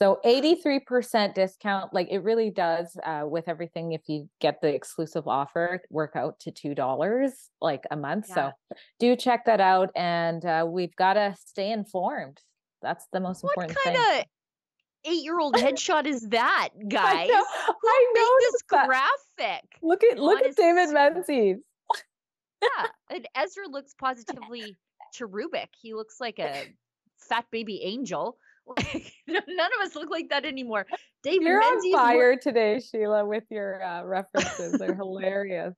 so 83% discount, like it really does uh, with everything. If you get the exclusive offer, work out to $2 like a month. Yeah. So do check that out. And uh, we've got to stay informed. That's the most what important thing. What kind of eight-year-old headshot is that, guys? I know, Who I know this that. graphic? Look at look at David Menzies yeah, and Ezra looks positively cherubic. He looks like a fat baby angel. none of us look like that anymore. David You're Menzies on fire today, Sheila, with your uh, references. They're hilarious.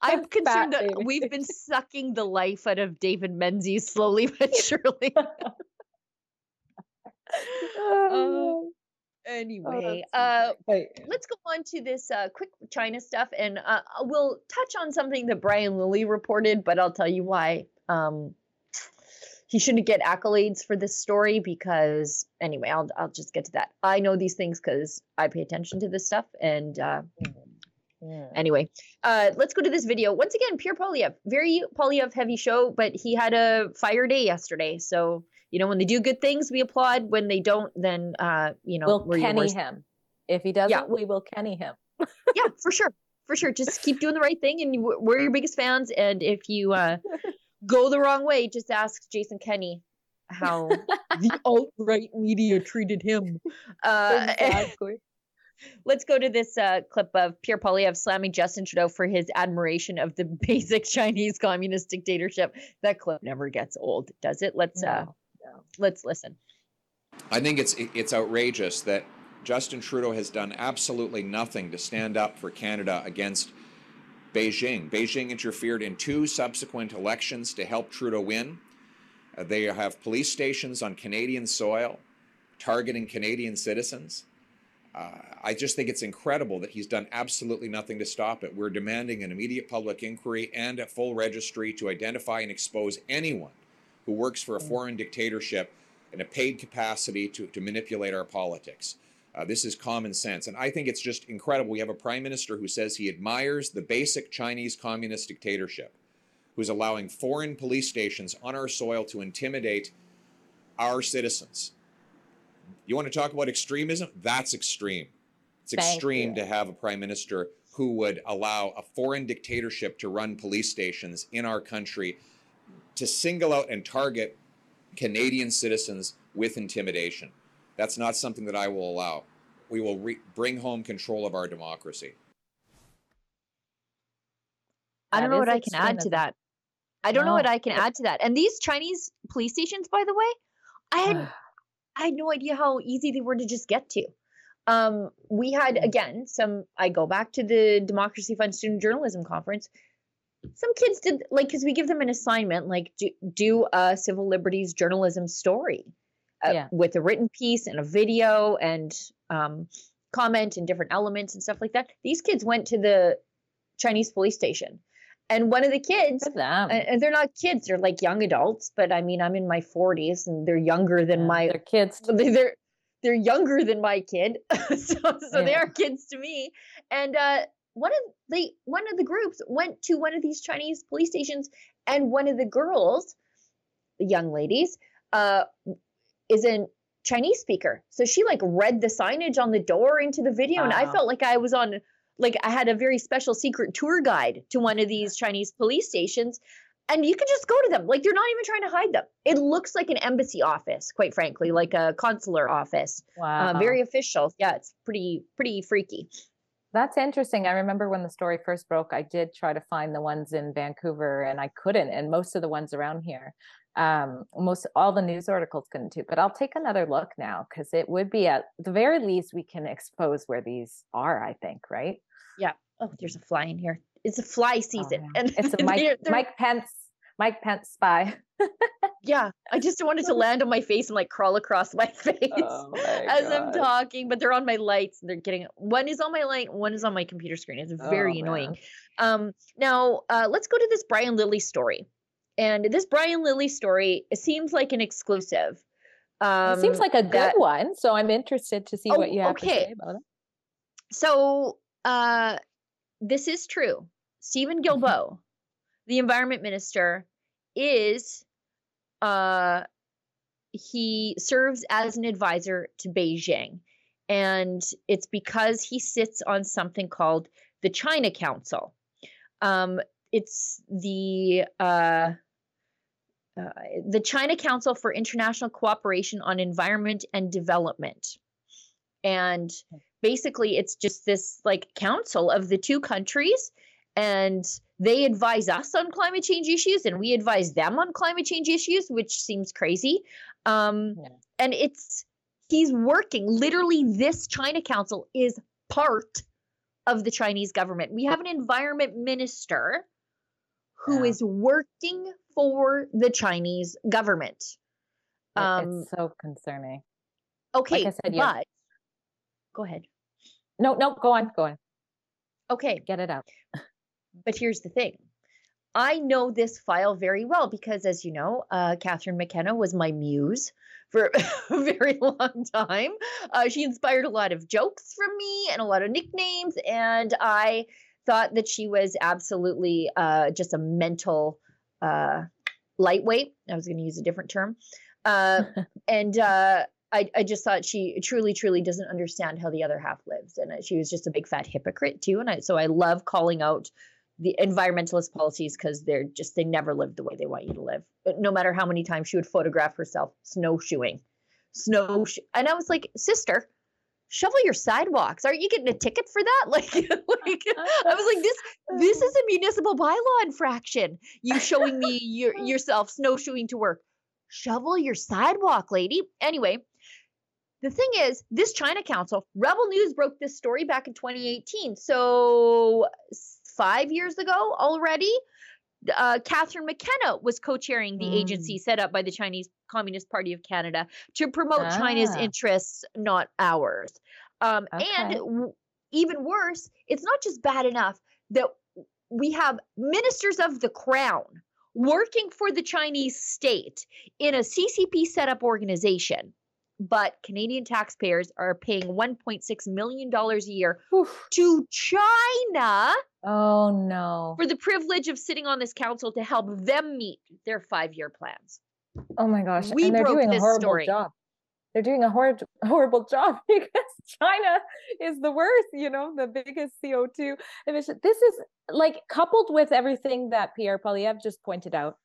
I'm concerned that baby. we've been sucking the life out of David Menzies slowly but surely. Oh, anyway, oh, uh, let's go on to this uh, quick China stuff, and uh, we'll touch on something that Brian Lilley reported, but I'll tell you why. Um, he shouldn't get accolades for this story because anyway, I'll I'll just get to that. I know these things because I pay attention to this stuff, and uh, yeah. anyway, uh, let's go to this video once again. Pierre Poilievre, very Poilievre heavy show, but he had a fire day yesterday, so you know, when they do good things, we applaud. When they don't, then uh, you know, we'll Kenney him. If he doesn't, yeah. we will Kenney him. yeah, for sure, for sure. Just keep doing the right thing, and we're your biggest fans. And if you uh, go the wrong way, just ask Jason Kenney how the alt right media treated him. Uh, exactly. Let's go to this uh, clip of Pierre Poilievre slamming Justin Trudeau for his admiration of the basic Chinese communist dictatorship. That clip never gets old, does it? Let's uh, no. uh, Let's listen. I think it's it's outrageous that Justin Trudeau has done absolutely nothing to stand up for Canada against Beijing. Beijing interfered in two subsequent elections to help Trudeau win. Uh, they have police stations on Canadian soil targeting Canadian citizens. Uh, I just think it's incredible that he's done absolutely nothing to stop it. We're demanding an immediate public inquiry and a full registry to identify and expose anyone who works for a foreign dictatorship in a paid capacity to, to manipulate our politics. Uh, this is common sense. And I think it's just incredible. We have a prime minister who says he admires the basic Chinese communist dictatorship, who's allowing foreign police stations on our soil to intimidate our citizens. You want to talk about extremism? That's extreme. It's extreme to have a prime minister who would allow a foreign dictatorship to run police stations in our country to single out and target Canadian citizens with intimidation. That's not something that I will allow. We will re- bring home control of our democracy. I don't know what I can add to that. I don't no. know what I can add to that. And these Chinese police stations, by the way, I had I had no idea how easy they were to just get to. Um, we had hmm. again some. I go back to the Democracy Fund Student Journalism Conference some kids did like because we give them an assignment like do, do a civil liberties journalism story uh, yeah. with a written piece and a video and um, comment and different elements and stuff like that. These kids went to the chinese police station. And one of the kids and they're not kids they're like young adults but i mean i'm in my 40s and they're younger than yeah, my they're kids. they're they're younger than my kid. So, so yeah. they are kids to me. And uh one of they one of the groups went to one of these Chinese police stations, and one of the girls, the young ladies, uh, is a Chinese speaker. So she like read the signage on the door into the video, and I felt like I was on like I had a very special secret tour guide to one of these Chinese police stations. and you can just go to them. Like they're not even trying to hide them. It looks like an embassy office, quite frankly, like a consular office. Wow. Uh, very official. Yeah, it's pretty pretty freaky. That's interesting. I remember when the story first broke, I did try to find the ones in Vancouver and I couldn't, and most of the ones around here. Um, most all the news articles couldn't do, but I'll take another look now because it would be at the very least we can expose where these are, I think, right? Yeah. Oh, there's a fly in here. It's a fly Oh, season. yeah. And it's a they're- they're- Mike Pence, Mike Pence spy. Yeah. I just wanted to land on my face and like crawl across my face Oh my as I'm talking, but they're on my lights and they're getting one is on my light, one is on my computer screen. It's very Oh, annoying. Um, now uh, let's go to this Brian Lilley story. And this Brian Lilley story it seems like an exclusive. Um, it seems like a good that- one, so I'm interested to see Oh, what you have to say about it. So uh, this is true. Steven Mm-hmm. Guilbeault, the environment minister, is uh, he serves as an advisor to Beijing. And it's because he sits on something called the China Council. Um, it's the uh, uh, the China Council for International Cooperation on Environment and Development. And basically, it's just this like council of the two countries, and they advise us on climate change issues, and we advise them on climate change issues, which seems crazy. Um, Yeah. And it's he's working literally. This China Council is part of the Chinese government. We have an environment minister who Yeah. is working for the Chinese government. Um, it's so concerning. okay, I said, yeah. but go ahead. No, no, go on, go on, Okay, get it out. But here's the thing. I know this file very well because, as you know, uh, Catherine McKenna was my muse for a very long time. Uh, she inspired a lot of jokes from me and a lot of nicknames, and I thought that she was absolutely uh, just a mental uh, lightweight. I was going to use a different term. Uh, and uh, I, I just thought she truly, truly doesn't understand how the other half lives. And she was just a big fat hypocrite too. And I, so I love calling out the environmentalist policies because they're just, they never live the way they want you to live. But no matter how many times she would photograph herself snowshoeing, snow. And I was like, sister, shovel your sidewalks. Aren't you getting a ticket for that? Like, like I was like, this, this is a municipal bylaw infraction. You showing me your, yourself snowshoeing to work shovel your sidewalk, lady. Anyway, the thing is, this China Council, Rebel News broke this story back in 2018. So five years ago already, uh, Catherine McKenna was co-chairing the Mm. agency set up by the Chinese Communist Party of Canada to promote China's Ah. interests, not ours. Um, And w- even worse, it's not just bad enough that we have ministers of the crown working for the Chinese state in a CCP setup organization, but Canadian taxpayers are paying $1.6 million a year Oof. to China Oh no. for the privilege of sitting on this council to help them meet their five year plans. Oh my gosh. We and they're broke doing a horrible story. job. They're doing a horrible horrible job because China is the worst, you know, the biggest CO2 emission. This is like coupled with everything that Pierre Poilievre just pointed out.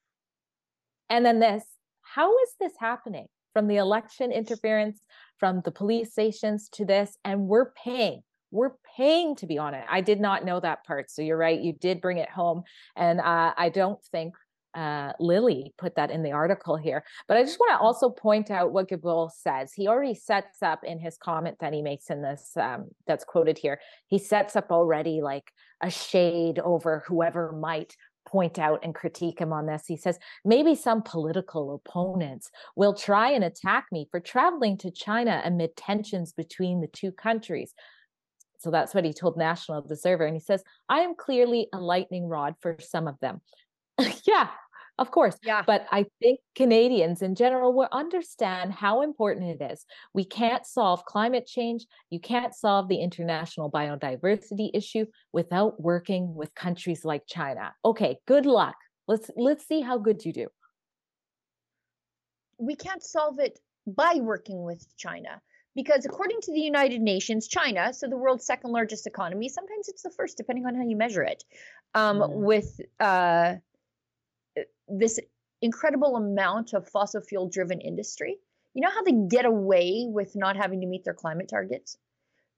And then this, how is this happening? From the election interference, from the police stations to this, and we're paying. We're paying to be on it. I did not know that part. So you're right. You did bring it home. And uh, I don't think uh, Lilley put that in the article here. But I just want to also point out what Guilbeault says. He already sets up in his comment that he makes in this, um, that's quoted here, he sets up already like a shade over whoever might point out and critique him on this. He says, maybe some political opponents will try and attack me for traveling to China amid tensions between the two countries. So that's what he told National Observer. And he says, I am clearly a lightning rod for some of them. yeah, of course. Yeah. But I think Canadians in general will understand how important it is. We can't solve climate change. You can't solve the international biodiversity issue without working with countries like China. Okay, good luck. Let's let's see how good you do. we can't solve it by working with China because according to the United Nations, China, so the world's second largest economy, sometimes it's the first, depending on how you measure it, um, Mm. with uh, this incredible amount of fossil fuel driven industry. You know how they get away with not having to meet their climate targets?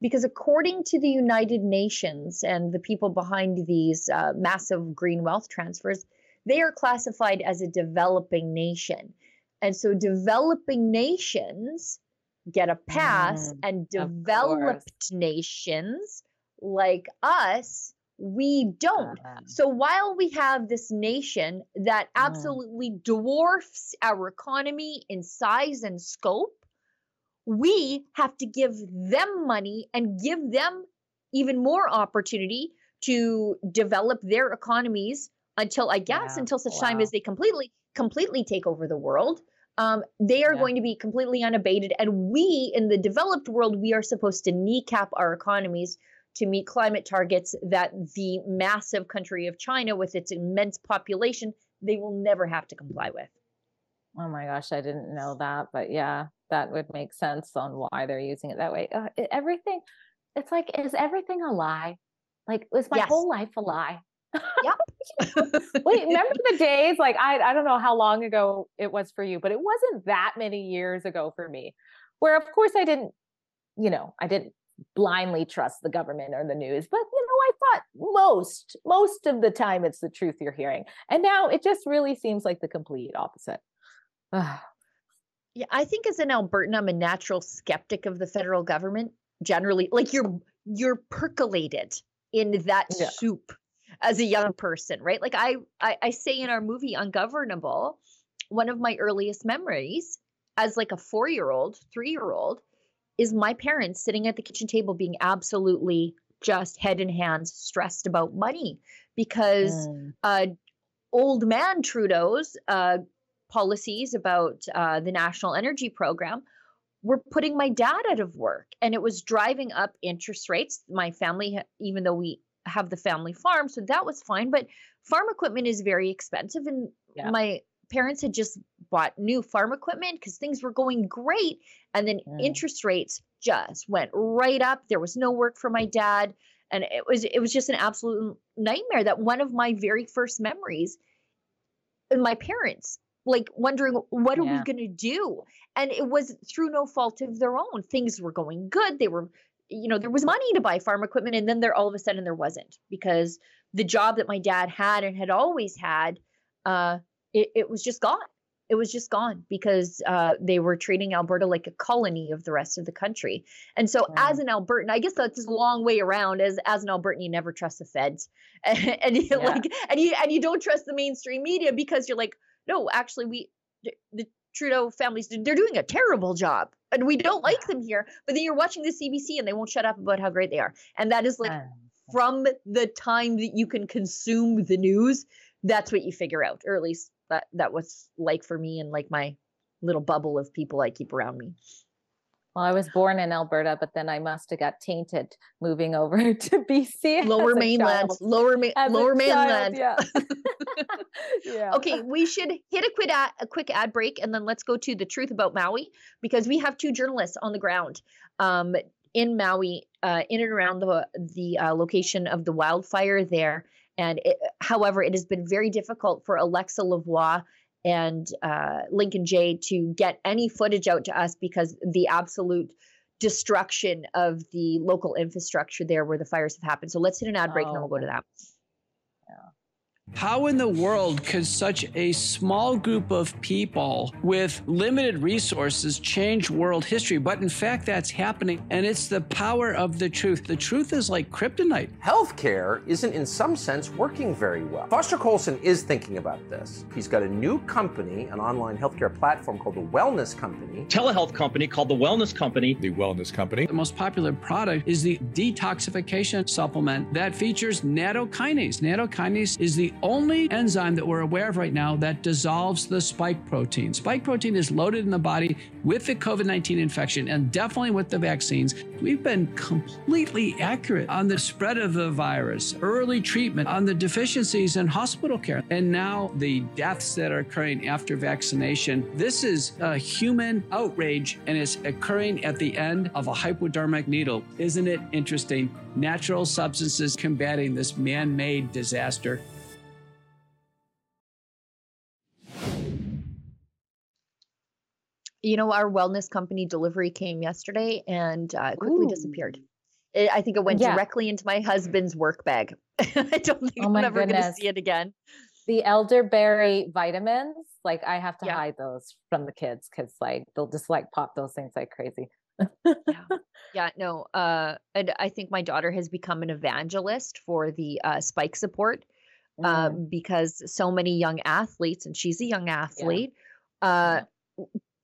Because according to the United Nations and the people behind these uh, massive green wealth transfers, they are classified as a developing nation. And so developing nations get a pass, Mm, and developed nations like us, we don't. So while we have this nation that absolutely dwarfs our economy in size and scope, we have to give them money and give them even more opportunity to develop their economies until I guess Yeah, until such time as they completely completely take over the world. Um, they are Yeah. going to be completely unabated, and we in the developed world we are supposed to kneecap our economies to meet climate targets that the massive country of China, with its immense population, they will never have to comply with. Oh my gosh, I didn't know that, but yeah, that would make sense on why they're using it that way. Uh, everything, it's like, is everything a lie? Like, was my Yes. whole life a lie? Yep. Wait, remember the days? Like, I, I don't know how long ago it was for you, but it wasn't that many years ago for me, where of course I didn't, you know, I didn't blindly trust the government or the news, but you know, I thought most, most of the time it's the truth you're hearing. And now it just really seems like the complete opposite. Yeah, I think as an Albertan, I'm a natural skeptic of the federal government generally. Like you're you're percolated in that Yeah. soup as a young person, right? Like I, I I say in our movie Ungovernable, one of my earliest memories as like a four year old, three year old, is my parents sitting at the kitchen table being absolutely just head in hands stressed about money because Mm. uh, old man Trudeau's uh, policies about uh, the national energy program were putting my dad out of work and it was driving up interest rates. My family, even though we have the family farm, so that was fine, but farm equipment is very expensive. And Yeah. my parents had just bought new farm equipment because things were going great. And then Mm. interest rates just went right up. There was no work for my dad. And it was it was just an absolute nightmare that one of my very first memories and my parents like wondering what are we going to do and it was through no fault of their own things were going good they were you know there was money to buy farm equipment and then there all of a sudden there wasn't because the job that my dad had and had always had uh it, it was just gone it was just gone because uh, they were treating Alberta like a colony of the rest of the country. And so, Yeah. as an Albertan, I guess that's a long way around. As as an Albertan, you never trust the feds, and you Yeah. like, and you and you don't trust the mainstream media because you're like, no, actually, we the, Trudeau families they're doing a terrible job, and we don't like them here. But then you're watching the CBC, and they won't shut up about how great they are, and that is like Ah, from the time that you can consume the news, that's what you figure out, or at least that that was like for me and like my little bubble of people I keep around me. Well, I was born in Alberta, but then I must have got tainted moving over to BC. Lower mainland, child. lower ma- As lower child, mainland. yeah. yeah. Okay, we should hit a quick ad, a quick ad break, and then let's go to the truth about Maui because we have two journalists on the ground um, in Maui, uh, in and around the the uh, location of the wildfire there. And it, however, it has been very difficult for Alexa Lavoie and uh, Lincoln Jay to get any footage out to us because the absolute destruction of the local infrastructure there where the fires have happened. So let's hit an ad break and then Oh, we'll go to that. How in the world could such a small group of people with limited resources change world history? But in fact, that's happening, and it's the power of the truth. The truth is like kryptonite. Healthcare isn't, in some sense, working very well. Foster Coulson is thinking about this. He's got a new company, an online healthcare platform called the Wellness Company. telehealth company called the Wellness Company. The Wellness Company. The most popular product is the detoxification supplement that features nattokinase. Nattokinase is the only enzyme that we're aware of right now that dissolves the spike protein. Spike protein is loaded in the body with the COVID 19 infection and definitely with the vaccines. We've been completely accurate on the spread of the virus, early treatment, on the deficiencies in hospital care, and now the deaths that are occurring after vaccination. This is a human outrage and it's occurring at the end of a hypodermic needle. Isn't it interesting? Natural substances combating this man made disaster. You know, our wellness company delivery came yesterday and uh, quickly Ooh. disappeared. It, I think it went Yeah. directly into my husband's work bag. I don't think Oh I'm ever going to see it again. The elderberry vitamins, like I have to Yeah. hide those from the kids because like they'll just like pop those things like crazy. Yeah, no. Uh, and I think my daughter has become an evangelist for the uh, spike support uh, Mm. because so many young athletes, and she's a young athlete, uh,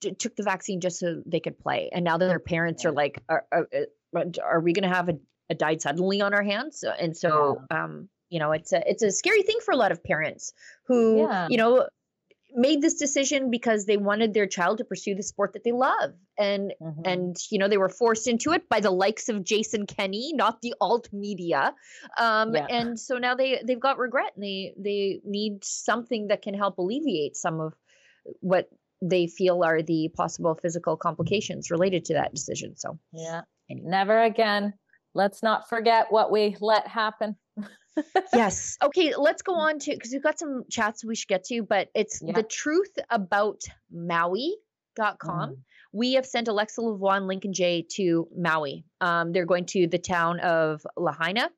took the vaccine just so they could play, and now their parents are like, "Are, are, uh, are we going to have a, a died suddenly on our hands?" And so, um, you know, it's a it's a scary thing for a lot of parents who, Yeah. you know, made this decision because they wanted their child to pursue the sport that they love and Mhm. and you know they were forced into it by the likes of Jason Kenney not the alt media um Yeah. and so now they they've got regret and they they need something that can help alleviate some of what they feel are the possible physical complications related to that decision so Yeah. Never again. Let's not forget what we let happen. yes. Okay, let's go on to because we've got some chats we should get to, but it's Yeah. the truth about Maui.com. Mhm. We have sent Alexa Lavoie and Lincoln Jay to Maui. Um, they're going to the town of Lahaina.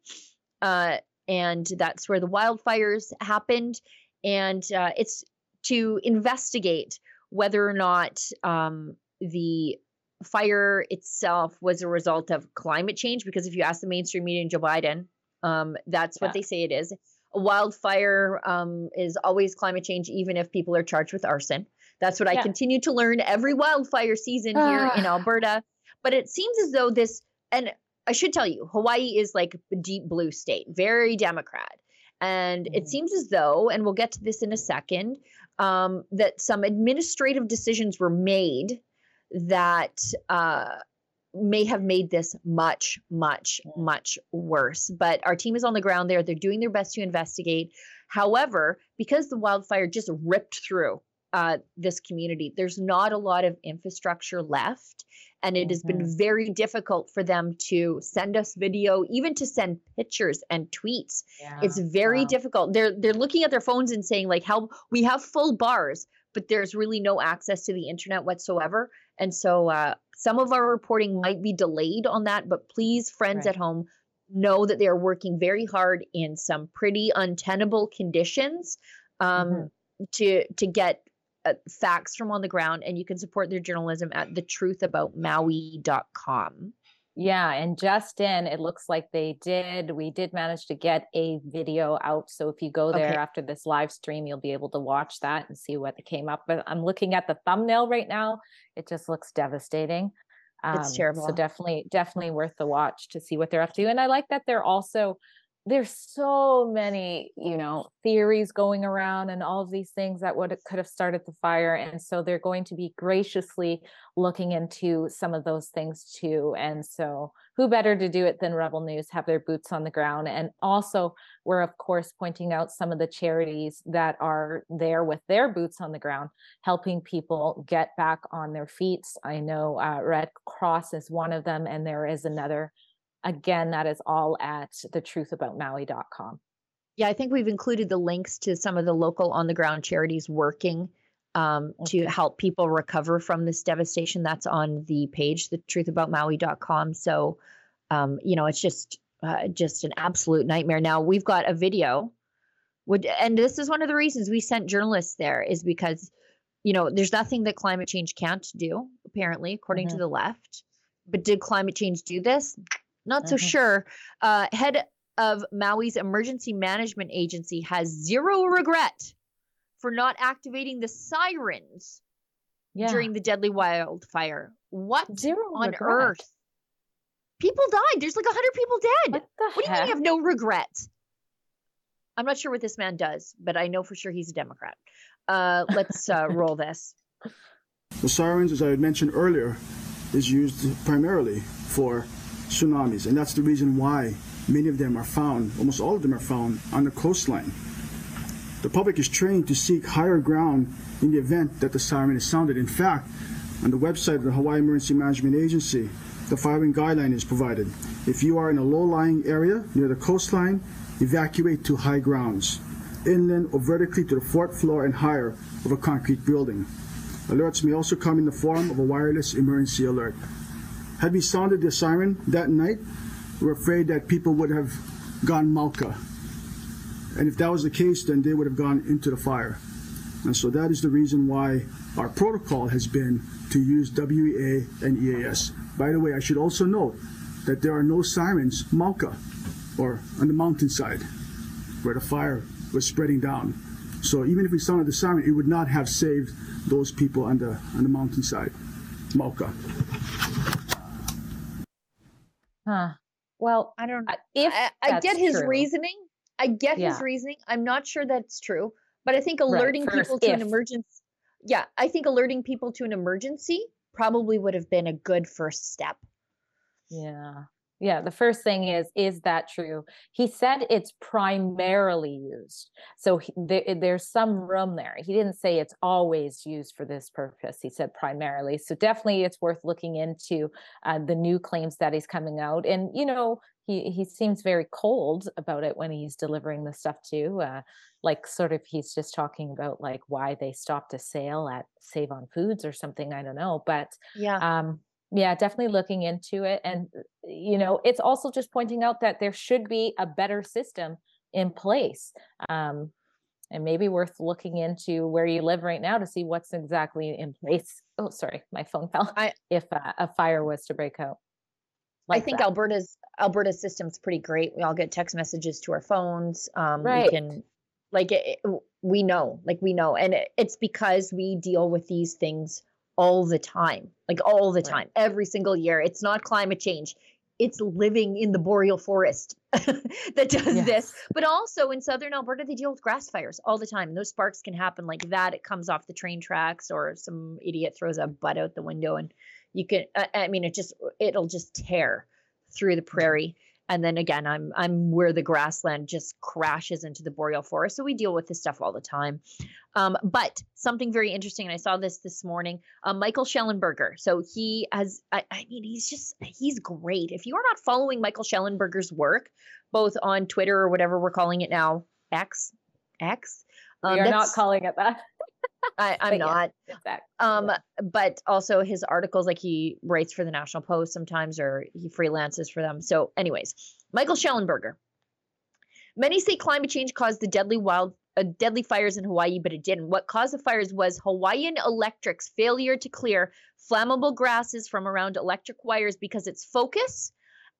Uh, and that's where the wildfires happened. And uh, it's to investigate whether or not um, the fire itself was a result of climate change. Because if you ask the mainstream media and Joe Biden, um, that's what Yeah. they say it is. A wildfire um, is always climate change, even if people are charged with arson. That's what I continue to learn every wildfire season here in Ah. Alberta. But it seems as though this, and I should tell you, Hawaii is like a deep blue state, very Democrat. And it Mhm. seems as though, and we'll get to this in a second, um, that some administrative decisions were made that uh, may have made this much, much, much worse. But our team is on the ground there. They're doing their best to investigate. However, because the wildfire just ripped through uh, this community, there's not a lot of infrastructure left. And it has been very difficult for them to send us video, even to send pictures and tweets. It's very wow. difficult. They're they're looking at their phones and saying like, "How we have full bars, but there's really no access to the internet whatsoever." And so uh, some of our reporting might be delayed on that. But please, friends Right. at home, know that they are working very hard in some pretty untenable conditions um, Mhm. to to get uh, facts from on the ground. And you can support their journalism at thetruthaboutmaui.com. Yeah, and just in, it looks like they did. We did manage to get a video out. So if you go there Okay. after this live stream, you'll be able to watch that and see what came up. But I'm looking at the thumbnail right now. It just looks devastating. It's Um, terrible. So definitely, definitely worth the watch to see what they're up to. And I like that they're also there's so many you know theories going around and all of these things that would could have started the fire and so they're going to be graciously looking into some of those things too and so who better to do it than rebel news have their boots on the ground and also we're of course pointing out some of the charities that are there with their boots on the ground helping people get back on their feet. I know uh, red cross is one of them and there is another again that is all at thetruthaboutmaui.com Yeah, I think we've included the links to some of the local on the ground charities working um, to help people recover from this devastation. That's on the page, thetruthaboutmaui.com. So, um, you know, it's just uh, just an absolute nightmare. Now we've got a video, would and this is one of the reasons we sent journalists there is because, you know, there's nothing that climate change can't do. Apparently, according to Mhm. the left. But did climate change do this? Not so Mhm. sure. Uh, head of Maui's emergency management agency has zero regret for not activating the sirens yeah during the deadly wildfire. What zero on regret. earth? People died. There's like 100 people dead. what the What do you mean you have no regret? I'm not sure what this man does, but I know for sure he's a Democrat. Uh, let's uh, roll this. The sirens, as I had mentioned earlier, is used primarily for tsunamis, and that's the reason why many of them are found, almost all of them are found on the coastline. The public is trained to seek higher ground in the event that the siren is sounded. In fact, on the website of the Hawaii Emergency Management Agency, the following guideline is provided. If you are in a low-lying area near the coastline, evacuate to high grounds, inland or vertically to the fourth floor and higher of a concrete building. Alerts may also come in the form of a wireless emergency alert. Had we sounded the siren that night, we're afraid that people would have gone mauka. And if that was the case, then they would have gone into the fire. And so that is the reason why our protocol has been to use WEA and EAS. By the way, I should also note that there are no sirens mauka or on the mountainside where the fire was spreading down. So even if we sounded the siren, it would not have saved those people on the on the mountainside, mauka. Huh. Well, I don't know. If I, I get his true. reasoning. I get his reasoning. I'm not sure that's true, but I think Right, alerting first, people to an emergency. Yeah, I think alerting people to an emergency probably would have been a good first step. Yeah. Yeah. The first thing is, is that true? He said it's primarily used. So he, there, there's some room there. He didn't say it's always used for this purpose. He said primarily. So definitely it's worth looking into uh, the new claims that he's coming out. And, you know, he, he seems very cold about it when he's delivering the stuff too. Uh, like sort of he's just talking about like why they stopped a sale at Save on Foods or something. I don't know. But Yeah. um yeah definitely looking into it and uh, you know it's also just pointing out that there should be a better system in place um and maybe worth looking into where you live right now to see what's exactly in place oh sorry my phone fell I- if uh, a fire was to break out I think that. Alberta's Alberta's system's pretty great. We all get text messages to our phones. Um, Right. We can, like, it, it- we know, like, we know, and it, it's because we deal with these things all the time, like all the Right. time, every single year. It's not climate change. It's living in the boreal forest that does this. But also in southern Alberta, they deal with grass fires all the time. And those sparks can happen like that. It comes off the train tracks, or some idiot throws a butt out the window, and you can. I mean, it just it'll just tear through the prairie. And then again, I'm I'm where the grassland just crashes into the boreal forest. So we deal with this stuff all the time. Um, but something very interesting, and I saw this this morning. Uh, Michael Shellenberger. So he has. I, I mean, he's just he's great. If you are not following Michael Shellenberger's work, both on Twitter or whatever we're calling it now, X, X. we are not calling it that I, I'm but yeah, not. exactly. Um, but also his articles, like he writes for the National Post sometimes, or he freelances for them. So, anyways, Michael Shellenberger. Many say climate change caused the deadly wild, uh, deadly fires in Hawaii, but it didn't. What caused the fires was Hawaiian Electric's failure to clear flammable grasses from around electric wires because its focus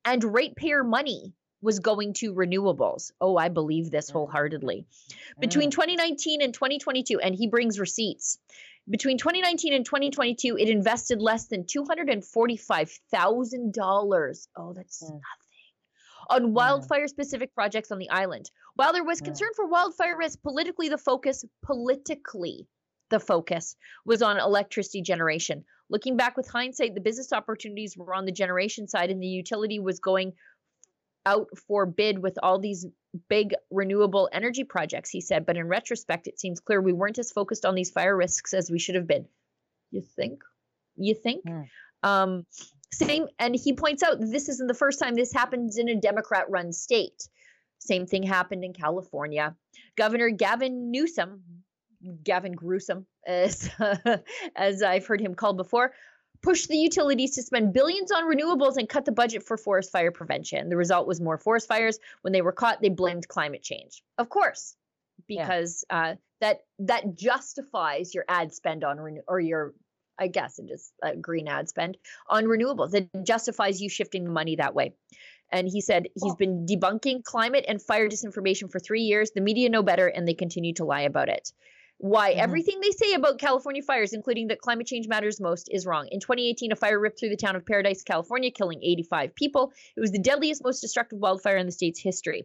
and ratepayer money was going to renewables. Oh, I believe this wholeheartedly. Between 2019 and 2022, and he brings receipts. Between 2019 and 2022, it invested less than $245,000. Oh, that's Mm. nothing. On wildfire specific projects on the island. While there was Mm. concern for wildfire risk, politically the focus, politically the focus was on electricity generation. Looking back with hindsight, the business opportunities were on the generation side and the utility was going out for bid with all these big renewable energy projects, he said. But in retrospect, it seems clear we weren't as focused on these fire risks as we should have been. You think? You think? Hmm. Um, same, and he points out this isn't the first time this happens in a Democrat run state. Same thing happened in California. Governor Gavin Newsom, Gavin Gruesome, as, as I've heard him called before, pushed the utilities to spend billions on renewables and cut the budget for forest fire prevention. The result was more forest fires. When they were caught, they blamed climate change. Of course, Yeah. because uh, that that justifies your ad spend on renew or your I guess it is uh, green ad spend on renewables. It justifies you shifting the money that way. And he said he's been debunking climate and fire disinformation for three years. The media know better and they continue to lie about it. Why Mhm. everything they say about California fires, including that climate change matters most, is wrong. In 2018, a fire ripped through the town of Paradise, California, killing 85 people. It was the deadliest, most destructive wildfire in the state's history.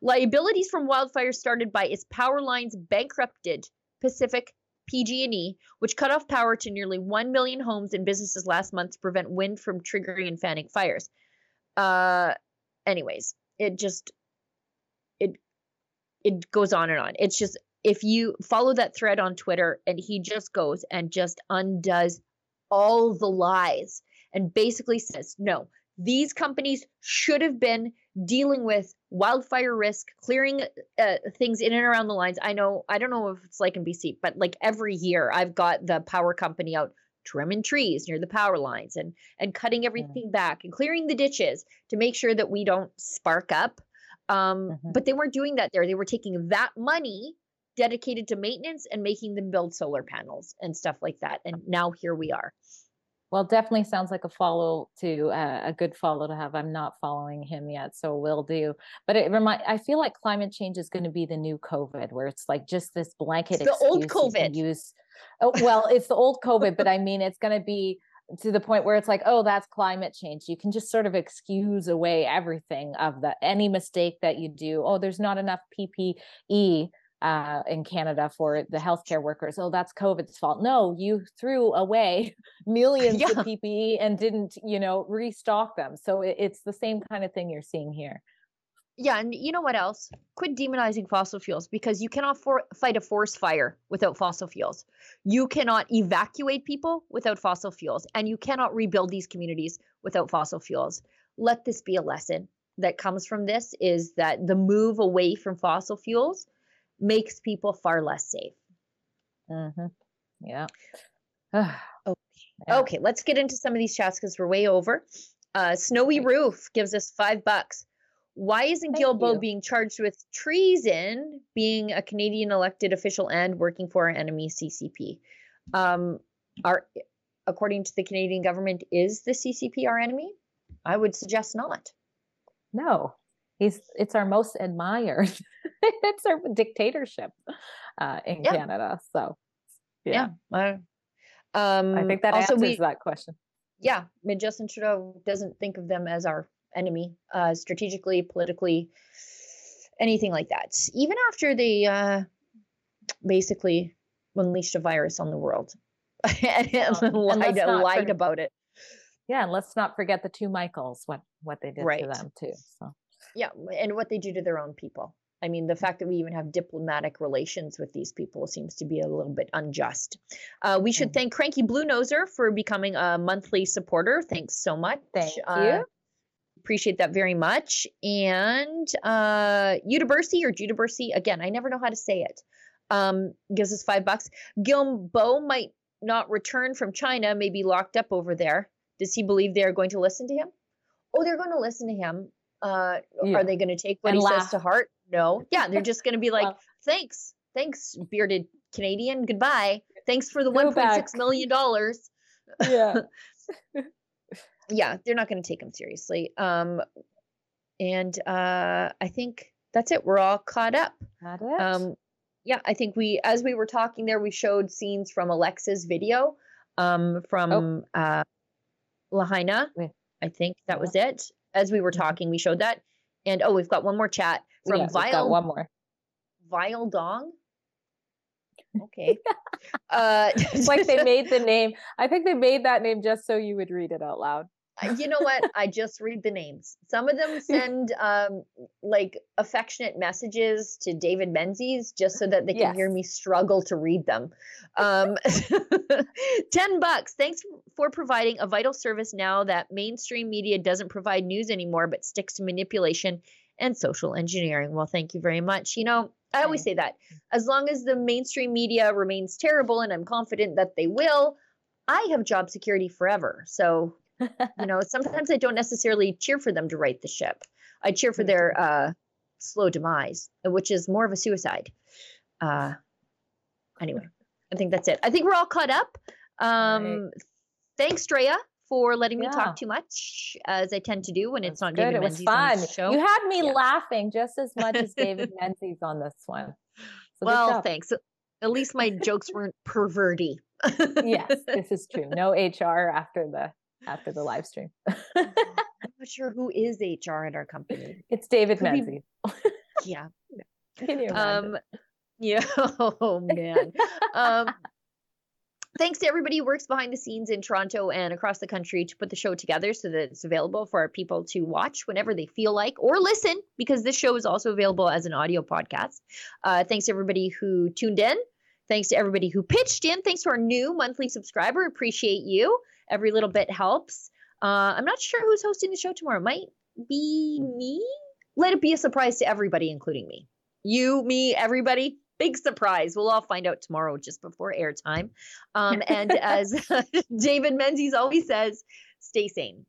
Liabilities from wildfires started by its power lines bankrupted Pacific PG&E, which cut off power to nearly 1 million homes and businesses last month to prevent wind from triggering and fanning fires. Uh anyways, it just it it goes on and on. It's just if you follow that thread on Twitter and he just goes and just undoes all the lies and basically says, no, These companies should have been dealing with wildfire risk, clearing uh, things in and around the lines. I know, I don't know if it's like in BC, but like every year I've got the power company out trimming trees near the power lines and and cutting everything mm-hmm. back and clearing the ditches to make sure that we don't spark up. Um, mm-hmm. But they weren't doing that there. They were taking that money dedicated to maintenance and making them build solar panels and stuff like that. And now here we are. Well, definitely sounds like a follow to uh, a good follow to have. I'm not following him yet, so will do. But it remind I feel like climate change is going to be the new COVID, where it's like just this blanket. It's the old COVID. Use. Oh, well, it's the old COVID, but I mean, it's going to be to the point where it's like, oh, that's climate change. You can just sort of excuse away everything of the any mistake that you do. Oh, there's not enough PPE uh, in Canada for the healthcare workers. Oh, that's COVID's fault. No, you threw away millions yeah. of PPE and didn't, you know, restock them. So it, it's the same kind of thing you're seeing here. Yeah, and you know what else? Quit demonizing fossil fuels because you cannot for- fight a forest fire without fossil fuels. You cannot evacuate people without fossil fuels, and you cannot rebuild these communities without fossil fuels. Let this be a lesson that comes from this: is that the move away from fossil fuels makes people far less safe. Mm-hmm. Yeah. okay. okay, let's get into some of these chats because we're way over. Uh, Snowy Roof gives us five bucks. Why isn't Guilbeault being charged with treason, being a Canadian elected official and working for our enemy CCP? Um, our, according to the Canadian government, is the CCP our enemy? I would suggest not. No, he's it's our most admired it's our dictatorship uh, in yeah. canada so yeah, yeah. Um, i think that also answers we, that question yeah I mean, justin trudeau doesn't think of them as our enemy uh, strategically politically anything like that even after they uh, basically unleashed a virus on the world and, and lied, lied forget, about it yeah and let's not forget the two michaels what what they did right. to them too so yeah, and what they do to their own people. I mean, the fact that we even have diplomatic relations with these people seems to be a little bit unjust. Uh, we should mm. thank Cranky Blue Noser for becoming a monthly supporter. Thanks so much. Thank uh, you. Appreciate that very much. And uh, Udibersi or Judibersi, again, I never know how to say it, um, gives us five bucks. Guilbeault might not return from China, may be locked up over there. Does he believe they're going to listen to him? Oh, they're going to listen to him. Uh, yeah. Are they going to take what and he laugh. says to heart? No. Yeah, they're just going to be like, thanks, thanks, bearded Canadian. Goodbye. Thanks for the one point six million dollars. Yeah. yeah, they're not going to take them seriously. Um, and uh, I think that's it. We're all caught up. Got it. Um, yeah, I think we, as we were talking there, we showed scenes from Alexa's video um, from oh. uh, Lahaina. I think that yeah. was it as we were mm-hmm. talking, we showed that. And oh, we've got one more chat from yes, Vile. one more. Vile Dong. Okay. uh, it's like they made the name. I think they made that name just so you would read it out loud you know what? I just read the names. Some of them send um, like affectionate messages to David Menzies just so that they can yes. hear me struggle to read them. Um, 10 bucks. Thanks for providing a vital service now that mainstream media doesn't provide news anymore but sticks to manipulation and social engineering. Well, thank you very much. You know, I always say that as long as the mainstream media remains terrible, and I'm confident that they will, I have job security forever. So you know, sometimes I don't necessarily cheer for them to right the ship. I cheer for their uh, slow demise, which is more of a suicide. Uh, anyway, I think that's it. I think we're all caught up. Um, right. Thanks, Drea, for letting me talk too much, as I tend to do when it's not David It was Menzies fun. You had me yeah. laughing just as much as David Menzies on this one. So well, thanks. At least my jokes weren't perverty. yes, this is true. No HR after the after the live stream. I'm not sure who is HR at our company. It's David Menzies. yeah. Um, yeah. Oh man. um, thanks to everybody who works behind the scenes in Toronto and across the country to put the show together so that it's available for our people to watch whenever they feel like or listen because this show is also available as an audio podcast. Uh, thanks to everybody who tuned in. Thanks to everybody who pitched in. Thanks to our new monthly subscriber. Appreciate you. Every little bit helps. Uh, I'm not sure who's hosting the show tomorrow. Might be me. Let it be a surprise to everybody, including me. You, me, everybody. Big surprise. We'll all find out tomorrow just before airtime. Um, and as David Menzies always says, stay sane.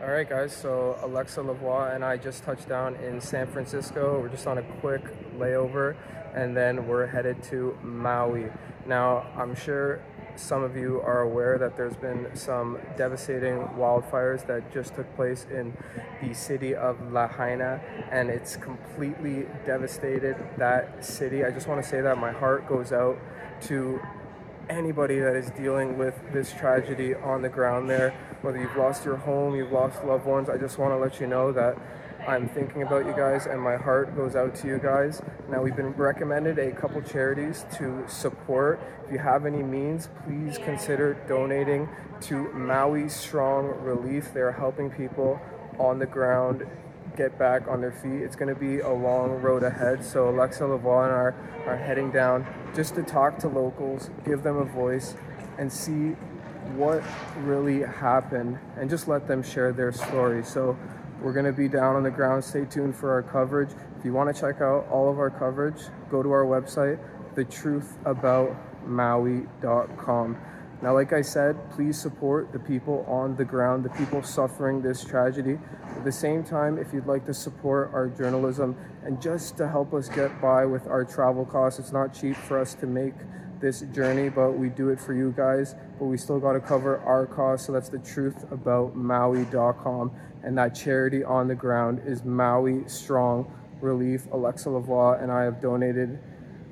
All right, guys. So Alexa Lavoie and I just touched down in San Francisco. We're just on a quick layover, and then we're headed to Maui. Now, I'm sure some of you are aware that there's been some devastating wildfires that just took place in the city of Lahaina, and it's completely devastated that city. I just want to say that my heart goes out to anybody that is dealing with this tragedy on the ground there, whether you've lost your home, you've lost loved ones, I just want to let you know that I'm thinking about you guys and my heart goes out to you guys. Now, we've been recommended a couple charities to support. If you have any means, please consider donating to Maui Strong Relief. They're helping people on the ground get back on their feet. It's going to be a long road ahead. So Alexa Lavoie and I are, are heading down just to talk to locals, give them a voice, and see what really happened and just let them share their story. So we're going to be down on the ground. Stay tuned for our coverage. If you want to check out all of our coverage, go to our website, thetruthaboutmaui.com. Now, like I said, please support the people on the ground, the people suffering this tragedy. At the same time, if you'd like to support our journalism and just to help us get by with our travel costs, it's not cheap for us to make this journey, but we do it for you guys. But we still got to cover our costs. So that's the truth about Maui.com. And that charity on the ground is Maui Strong Relief. Alexa Lavoie and I have donated.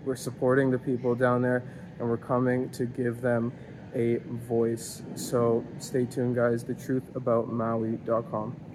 We're supporting the people down there and we're coming to give them a voice. So stay tuned, guys. The truth about Maui.com.